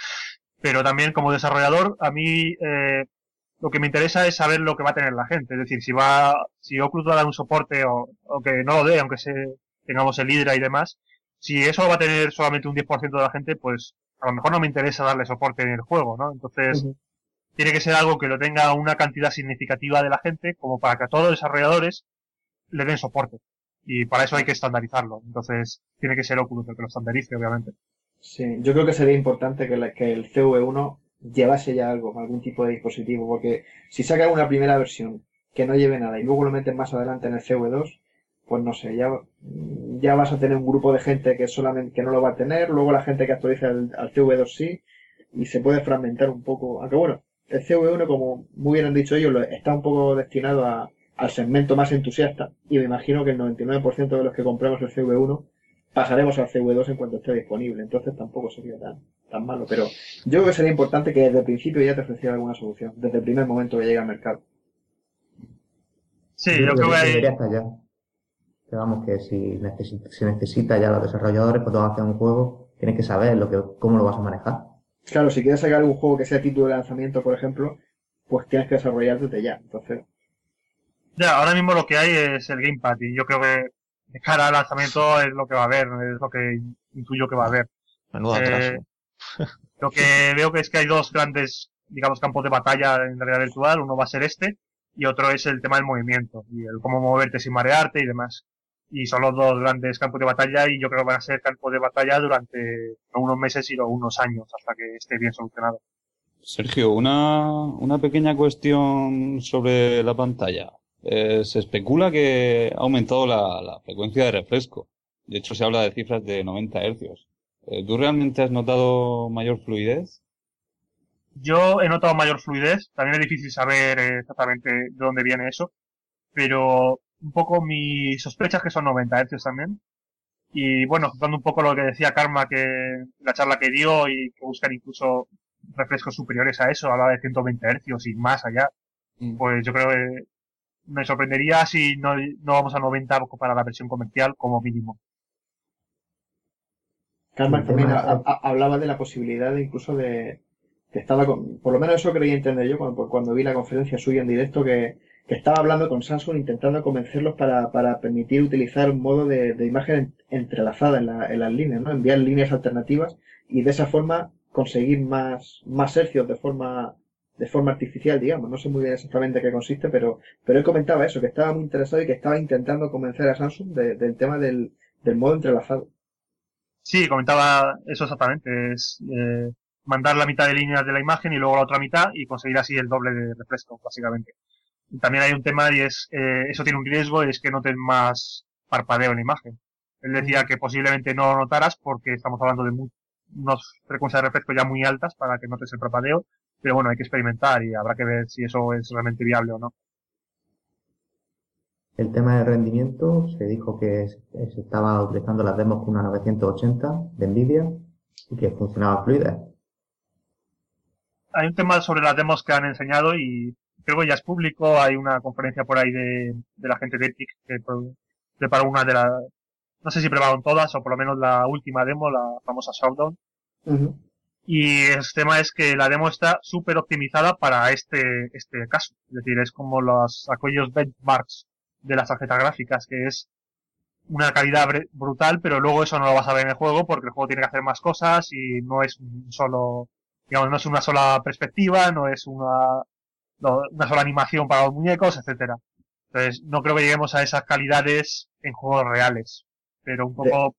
Pero también como desarrollador, a mí eh, lo que me interesa es saber lo que va a tener la gente. Es decir, si va, si Oculus va a dar un soporte o, o que no lo dé, aunque se, tengamos el Hydra y demás, si eso va a tener solamente un 10% de la gente, pues a lo mejor no me interesa darle soporte en el juego, ¿no? Entonces. Tiene que ser algo que lo tenga una cantidad significativa de la gente, como para que a todos los desarrolladores le den soporte. Y para eso hay que estandarizarlo. Entonces, tiene que ser Oculus el que lo estandarice, obviamente. Sí, yo creo que sería importante que, la- que el CV1 llevase ya algo, algún tipo de dispositivo, porque si sacan una primera versión que no lleve nada y luego lo meten más adelante en el CV2, pues no sé, ya, ya vas a tener un grupo de gente que solamente que no lo va a tener, luego la gente que actualiza al, al CV2 sí, y se puede fragmentar un poco. Aunque bueno, el CV1, como muy bien han dicho ellos, lo- está un poco destinado a, al segmento más entusiasta, y me imagino que el 99% de los que compremos el CV1 pasaremos al CV2 en cuanto esté disponible, entonces tampoco sería tan, tan malo. Pero yo creo que sería importante que desde el principio ya te ofreciera alguna solución, desde el primer momento que llega al mercado. Sí, yo creo que debería estar ya. Que vamos, que si necesita, si necesita ya los desarrolladores, cuando vas a hacer un juego, tienes que saber lo que, cómo lo vas a manejar. Claro, si quieres sacar algún juego que sea título de lanzamiento, por ejemplo, pues tienes que desarrollar desde ya. Entonces, Ya, ahora mismo lo que hay es el Gamepad y yo creo que de cara al lanzamiento es lo que va a haber, es lo que intuyo que va a haber. Menudo Eh, atraso. Lo que veo que es que hay dos grandes, digamos, campos de batalla en realidad virtual. Uno va a ser este y otro es el tema del movimiento y el cómo moverte sin marearte y demás. Y son los dos grandes campos de batalla y yo creo que van a ser campos de batalla durante no unos meses sino unos años hasta que esté bien solucionado. Sergio, una, una pequeña cuestión sobre la pantalla. Eh, se especula que ha aumentado la, la frecuencia de refresco. De hecho, se habla de cifras de 90 hercios. Eh, ¿Tú realmente has notado mayor fluidez? Yo he notado mayor fluidez, también es difícil saber eh, exactamente de dónde viene eso, pero un poco mi sospecha es que son 90 Hz también. Y bueno, dando un poco lo que decía Karma que la charla que dio y que buscan incluso refrescos superiores a eso, hablaba de 120 Hz y más allá, pues yo creo que me sorprendería si no, no vamos a 90 para la versión comercial como mínimo. Carmen El también ha- ha- hablaba de la posibilidad de incluso de que estaba con, por lo menos eso creí entender yo cuando, cuando vi la conferencia suya en directo que, que estaba hablando con Samsung intentando convencerlos para, para permitir utilizar un modo de, de imagen entrelazada en, la- en las líneas, ¿no? Enviar líneas alternativas y de esa forma conseguir más, más hercios de forma, de forma artificial, digamos. No sé muy bien exactamente qué consiste, pero, pero él comentaba eso, que estaba muy interesado y que estaba intentando convencer a Samsung de- del tema del, del modo entrelazado. Sí, comentaba eso exactamente, es eh, mandar la mitad de líneas de la imagen y luego la otra mitad y conseguir así el doble de refresco, básicamente. También hay un tema y es, eh, eso tiene un riesgo y es que noten más parpadeo en la imagen. Él decía que posiblemente no lo notaras porque estamos hablando de mu- unas frecuencias de refresco ya muy altas para que notes el parpadeo, pero bueno, hay que experimentar y habrá que ver si eso es realmente viable o no. El tema de rendimiento, se dijo que se se estaba utilizando las demos con una 980 de Nvidia y que funcionaba fluida. hay un tema sobre las demos que han enseñado y creo que ya es público. Hay una conferencia por ahí de, de la gente de Epic que preparó una de las, no sé si prepararon todas o por lo menos la última demo, la famosa Showdown. Y el tema es que la demo está súper optimizada para este, este caso. Es decir, es como los, aquellos benchmarks de las tarjetas gráficas, que es una calidad brutal, pero luego eso no lo vas a ver en el juego porque el juego tiene que hacer más cosas y no es un solo, digamos, no es una sola perspectiva, no es una, una sola animación para los muñecos, etcétera. Entonces, no creo que lleguemos a esas calidades en juegos reales. Pero un poco,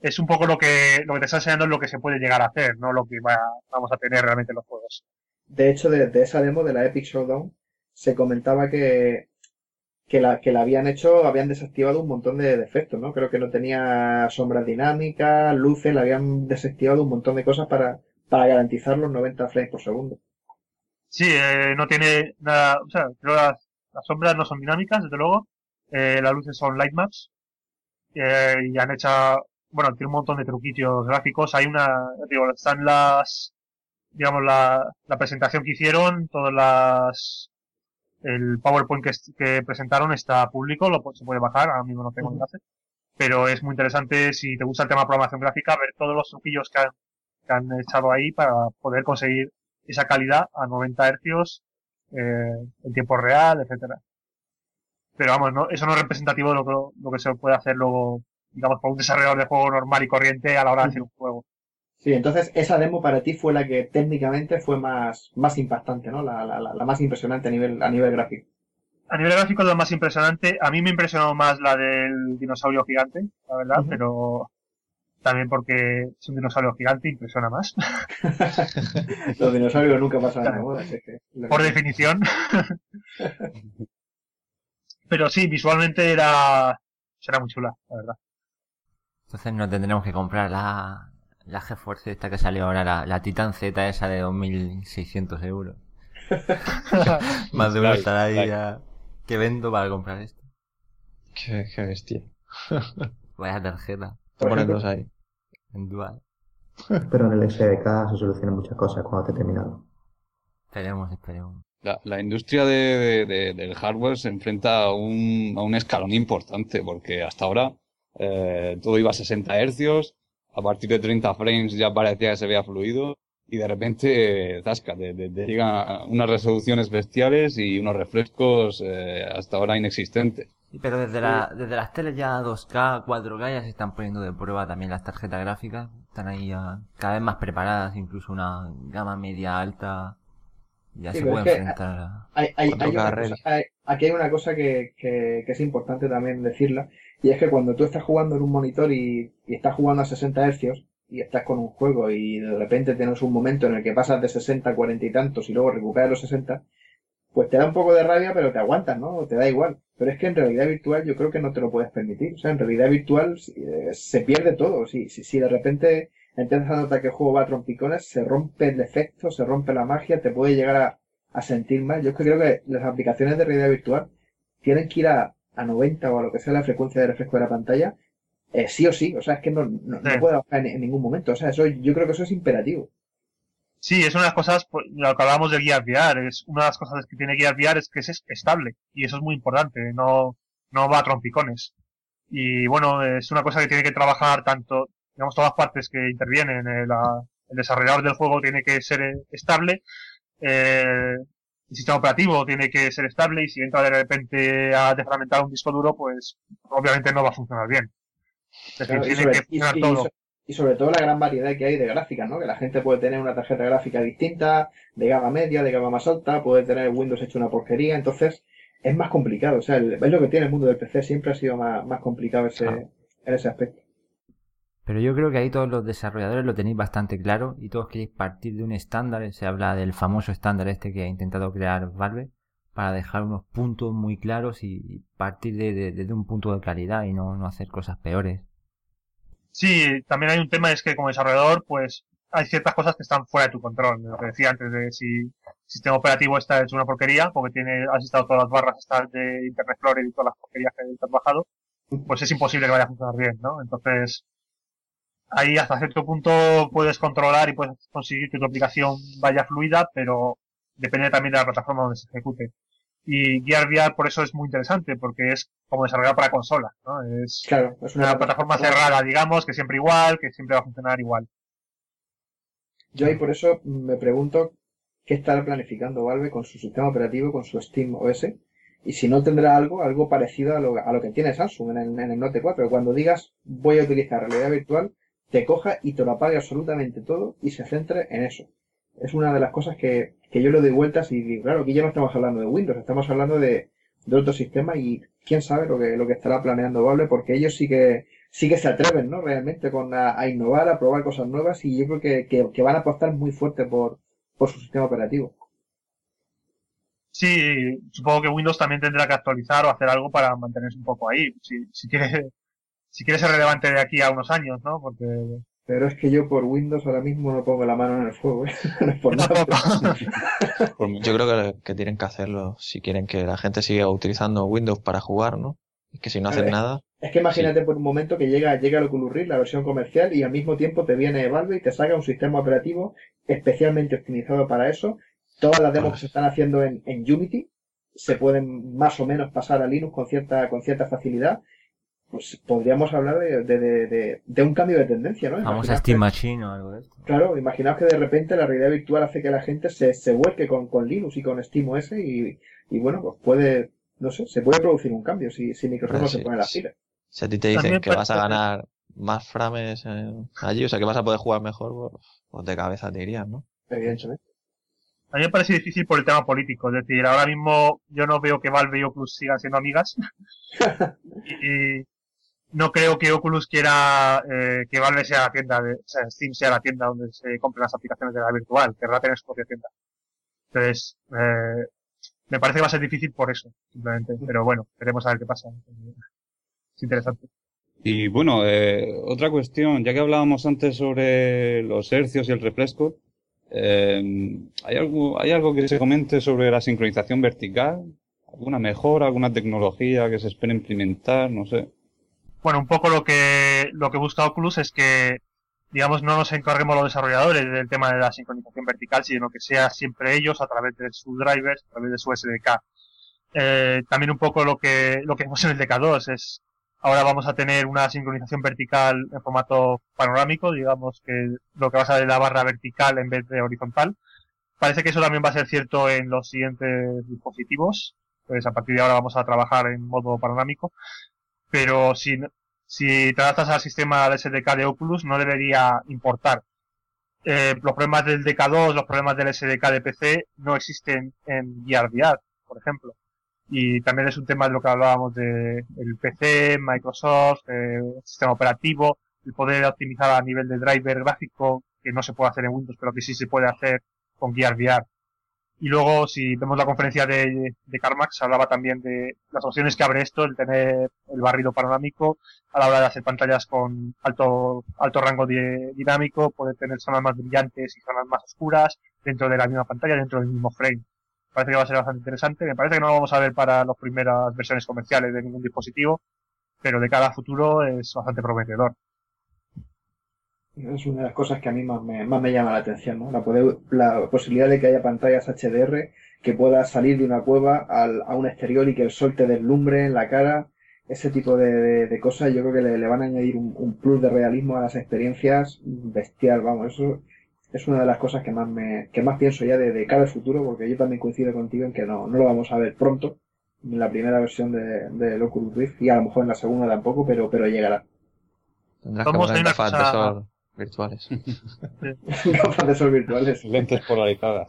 es un poco lo que, lo que te está enseñando es lo que se puede llegar a hacer, no lo que vamos a tener realmente en los juegos. De hecho, de, esa demo de la Epic Showdown, se comentaba que, que la, que la habían hecho, habían desactivado un montón de defectos, ¿no? Creo que no tenía sombras dinámicas, luces, le habían desactivado un montón de cosas para, para garantizar los 90 frames por segundo. Sí, eh, no tiene nada, o sea, creo las, las sombras no son dinámicas, desde luego, eh, las luces son light maps, eh, y han hecho bueno, tiene un montón de truquitos gráficos. Hay una, digo, están las, digamos, la, la presentación que hicieron, todas las, el PowerPoint que, que presentaron está público, lo se puede bajar, ahora mismo no tengo enlace. Pero es muy interesante si te gusta el tema de programación gráfica, ver todos los truquillos que han, que han echado ahí para poder conseguir esa calidad a 90 hercios, eh, en tiempo real, etcétera. Pero vamos, no, eso no es representativo de lo que, lo que se puede hacer luego digamos, para un desarrollador de juego normal y corriente a la hora de hacer un juego. Sí, entonces esa demo para ti fue la que técnicamente fue más, más impactante, ¿no? La, la, la más impresionante a nivel, a nivel gráfico. A nivel gráfico es la más impresionante. A mí me impresionó más la del dinosaurio gigante, la verdad, pero también porque es un dinosaurio gigante impresiona más. Los dinosaurios nunca pasan de moda. Por definición. pero sí, visualmente era, era muy chula, la verdad. Entonces no tendremos que comprar la, la GeForce esta que salió ahora, la, la Titan Z esa de 2.600 euros. Más de una estará ahí ya. ¿Qué vendo para comprar esto? Qué, qué bestia. Vaya tarjeta. Ponen dos ahí. En dual. Pero en el SDK se solucionan muchas cosas cuando te terminado. Esperemos, esperemos. La, la industria de, de, del hardware se enfrenta a un, a un escalón importante porque hasta ahora eh, todo iba a 60 hercios, a partir de 30 frames ya parecía que se veía fluido y de repente, zasca, te, llegan unas resoluciones bestiales y unos refrescos eh, hasta ahora inexistentes. Pero desde, la, desde las teles ya 2K, 4K ya se están poniendo de prueba también las tarjetas gráficas. Están ahí ya cada vez más preparadas, incluso una gama media alta ya se puede enfrentar a hay, hay, hay Aquí hay una cosa que, que, que, es importante también decirla, y es que cuando tú estás jugando en un monitor y, estás jugando a 60 Hz y estás con un juego y de repente tienes un momento en el que pasas de 60 a 40 y tantos y luego recuperas los 60, pues te da un poco de rabia, pero te aguantas, ¿no? Te da igual. Pero es que en realidad virtual yo creo que no te lo puedes permitir. O sea, en realidad virtual eh, se pierde todo. Si, si, si de repente empiezas a notar que el juego va a trompicones, se rompe el efecto, se rompe la magia, te puede llegar a, a sentir mal. Yo creo que las aplicaciones de realidad virtual tienen que ir a, a 90 o a lo que sea la frecuencia de refresco de la pantalla, eh, sí o sí. O sea, es que no, no, puede bajar en, ningún momento. O sea, eso, yo creo que eso es imperativo. Sí, es una de las cosas, lo que hablábamos de Gear VR, es una de las cosas que tiene Gear VR es que es estable, y eso es muy importante, no, no va a trompicones. Y bueno, es una cosa que tiene que trabajar tanto, digamos, todas las partes que intervienen, el, el desarrollador del juego tiene que ser estable, eh, el sistema operativo tiene que ser estable y si entra de repente a defragmentar un disco duro, pues obviamente no va a funcionar bien. Es decir, tiene que funcionar todo. Y sobre todo la gran variedad que hay de gráficas, ¿no? Que la gente puede tener una tarjeta gráfica distinta, de gama media, de gama más alta, puede tener Windows hecho una porquería, entonces es más complicado. O sea, es lo que tiene el mundo del PC, siempre ha sido más, más complicado ese, en ese aspecto. Pero yo creo que ahí todos los desarrolladores lo tenéis bastante claro y todos queréis partir de un estándar. Se habla del famoso estándar este que ha intentado crear Valve para dejar unos puntos muy claros y partir de, de, un punto de calidad y no, no hacer cosas peores. Sí, también hay un tema, es que como desarrollador, pues hay ciertas cosas que están fuera de tu control. Lo que decía antes de si sistema operativo está hecho una porquería, porque tiene, has instalado todas las barras estas de Internet Explorer y todas las porquerías que has bajado, pues es imposible que vaya a funcionar bien, ¿no? Entonces, ahí hasta cierto punto puedes controlar y puedes conseguir que tu aplicación vaya fluida, pero depende también de la plataforma donde se ejecute. Y Gear VR por eso es muy interesante, porque es como desarrollar para consola, ¿no? Es, es una, plataforma cerrada, digamos, que siempre igual, que siempre va a funcionar igual. Yo ahí por eso me pregunto qué estará planificando Valve con su sistema operativo, con su Steam OS, y si no tendrá algo, algo parecido a lo, a lo que tiene Samsung en el, en el Note 4. Cuando digas voy a utilizar realidad virtual, te coja y te lo apague absolutamente todo y se centre en eso. Es una de las cosas que, que yo le doy vueltas y digo, claro, aquí ya no estamos hablando de Windows, estamos hablando de, de otro sistema y quién sabe lo que, lo que estará planeando Valve, porque ellos sí que, sí que se atreven, ¿no? Realmente con a, innovar, a probar cosas nuevas y yo creo que, que, van a apostar muy fuerte por, por su sistema operativo. Sí, supongo que Windows también tendrá que actualizar o hacer algo para mantenerse un poco ahí. Si, si quiere, si quiere ser relevante de aquí a unos años, ¿no? Porque pero es que yo por Windows ahora mismo no pongo la mano en el fuego, ¿eh? no por nada. yo creo que, que, tienen que hacerlo si quieren que la gente siga utilizando Windows para jugar, ¿no? Es que si no hacen nada. Es que imagínate por un momento que llega, llega el Oculus Rift, la versión comercial, y al mismo tiempo te viene Valve y te saca un sistema operativo especialmente optimizado para eso. Todas las demos que se están haciendo en, en Unity se pueden más o menos pasar a Linux con cierta, con cierta facilidad pues podríamos hablar de, de, de, de, un cambio de tendencia, ¿no? Vamos a Steam Machine o algo de esto. Claro, imaginaos que de repente la realidad virtual hace que la gente se, se vuelque con, con Linux y con SteamOS y, y bueno, pues puede, no sé, se puede producir un cambio si, si Microsoft no se pone las pilas. Si a ti te dicen que vas a ganar más frames allí, o sea, que vas a poder jugar mejor, pues, pues de cabeza te irías, ¿no? Evidentemente. A mí me parece difícil por el tema político. Es decir, ahora mismo yo no veo que Valve y Oculus sigan siendo amigas. y, no creo que Oculus quiera eh, que Valve sea la tienda, de, o sea, Steam sea la tienda donde se compren las aplicaciones de la virtual, querrá tener su propia tienda. Entonces, eh, me parece que va a ser difícil por eso, simplemente. Pero bueno, veremos a ver qué pasa. Es interesante. Y bueno, eh, otra cuestión, ya que hablábamos antes sobre los hercios y el refresco, eh, ¿hay, algo, ¿hay algo que se comente sobre la sincronización vertical? ¿Alguna mejora, alguna tecnología que se espera implementar? No sé bueno, un poco lo que, lo que busca Oculus es que, digamos, no nos encarguemos los desarrolladores del tema de la sincronización vertical, sino que sea siempre ellos a través de sus drivers, a través de su SDK. Eh, también un poco lo que, lo que vemos en el DK2 es, ahora vamos a tener una sincronización vertical en formato panorámico, digamos que lo que va a ser la barra vertical en vez de horizontal. Parece que eso también va a ser cierto en los siguientes dispositivos. Pues a partir de ahora vamos a trabajar en modo panorámico pero si, si te adaptas al sistema de SDK de Oculus no debería importar. Eh, los problemas del DK2, los problemas del SDK de PC no existen en VR por ejemplo. Y también es un tema de lo que hablábamos de el PC, Microsoft, eh, sistema operativo, el poder optimizar a nivel de driver gráfico, que no se puede hacer en Windows, pero que sí se puede hacer con VR. Y luego, si vemos la conferencia de, de Carmax, hablaba también de las opciones que abre esto, el tener el barrido panorámico a la hora de hacer pantallas con alto, alto rango dinámico, poder tener zonas más brillantes y zonas más oscuras dentro de la misma pantalla, dentro del mismo frame. Parece que va a ser bastante interesante. Me parece que no lo vamos a ver para las primeras versiones comerciales de ningún dispositivo, pero de cara a futuro es bastante prometedor. Es una de las cosas que a mí más me, más me llama la atención, ¿no? La, poder, la posibilidad de que haya pantallas HDR, que puedas salir de una cueva al, a un exterior y que el sol te deslumbre en la cara. Ese tipo de, de, cosas yo creo que le, le van a añadir un, un, plus de realismo a las experiencias bestial, vamos, eso es una de las cosas que más me, que más pienso ya de, de cara al futuro, porque yo también coincido contigo en que no, no lo vamos a ver pronto, en la primera versión de, de Oculus Rift, y a lo mejor en la segunda tampoco, pero, pero llegará. Tendrás que poner gafas de sol virtuales. Gafas de sol virtuales. Lentes polarizadas.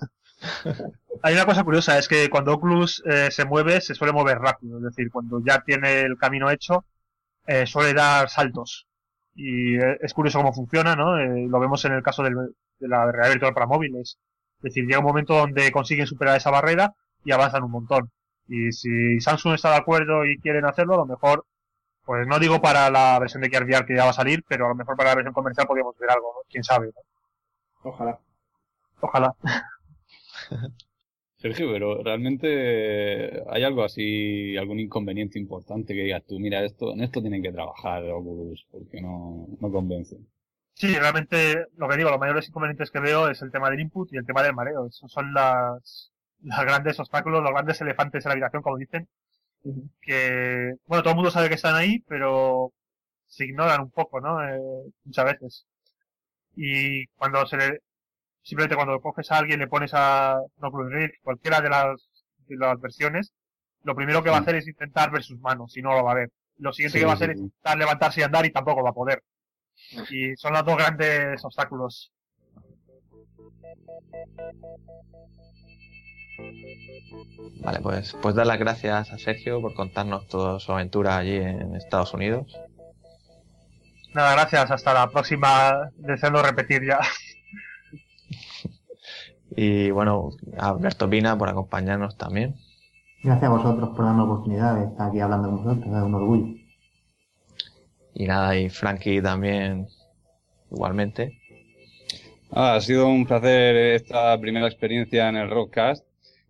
Hay una cosa curiosa, es que cuando Oculus eh, se mueve, se suele mover rápido. Es decir, cuando ya tiene el camino hecho, eh, suele dar saltos. Y eh, es curioso cómo funciona, ¿no? Eh, lo vemos en el caso del, de la realidad virtual para móviles. Es decir, llega un momento donde consiguen superar esa barrera y avanzan un montón. Y si Samsung está de acuerdo y quieren hacerlo, a lo mejor pues no digo para la versión de VR que ya va a salir, pero a lo mejor para la versión comercial podríamos ver algo, quién sabe. Ojalá. Ojalá. Sergio, pero realmente hay algo así, algún inconveniente importante que digas tú, mira, esto, en esto tienen que trabajar Oculus, porque no, no convence. Sí, realmente lo que digo, los mayores inconvenientes que veo es el tema del input y el tema del mareo. Esos son las, los grandes obstáculos, los grandes elefantes en la habitación, como dicen, que, bueno, todo el mundo sabe que están ahí, pero se ignoran un poco, ¿no? Eh, muchas veces. Y cuando se le, simplemente cuando coges a alguien le pones a Rift, cualquiera de las, de las versiones, lo primero que va a hacer es intentar ver sus manos, si no lo va a ver. Lo siguiente Sí, que va a sí, hacer es intentar levantarse y andar y tampoco va a poder. Y son los dos grandes obstáculos. Vale, pues, pues dar las gracias a Sergio por contarnos toda su aventura allí en Estados Unidos. Nada, gracias. Hasta la próxima. Deseando repetir ya. Y bueno, a Alberto Pina por acompañarnos también. Gracias a vosotros por darme la oportunidad de estar aquí hablando con vosotros, es un orgullo. Y nada, y Frankie también igualmente. Ah, ha sido un placer esta primera experiencia en el Rockcast.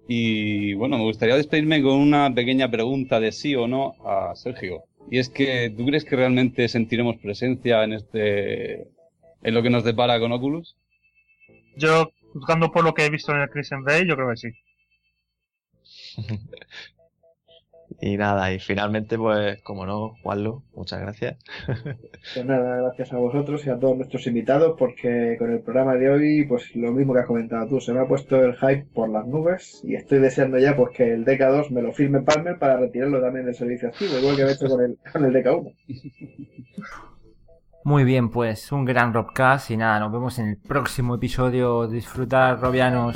Y bueno, me gustaría despedirme con una pequeña pregunta de sí o no a Sergio. Y es que, ¿tú crees que realmente sentiremos presencia en este, en lo que nos depara con Oculus? Yo, juzgando por lo que he visto en el Crimson Bay, yo creo que sí. Y nada, y finalmente, pues, como no, Juanlo, muchas gracias. Pues nada, gracias a vosotros y a todos nuestros invitados, porque con el programa de hoy, pues lo mismo que has comentado tú, se me ha puesto el hype por las nubes y estoy deseando ya pues que el DK2 me lo firme Palmer para retirarlo también del servicio activo, igual que he hecho con el, con el DK1. Muy bien, pues un gran Robcast y nada, nos vemos en el próximo episodio. Disfrutar, Robianos.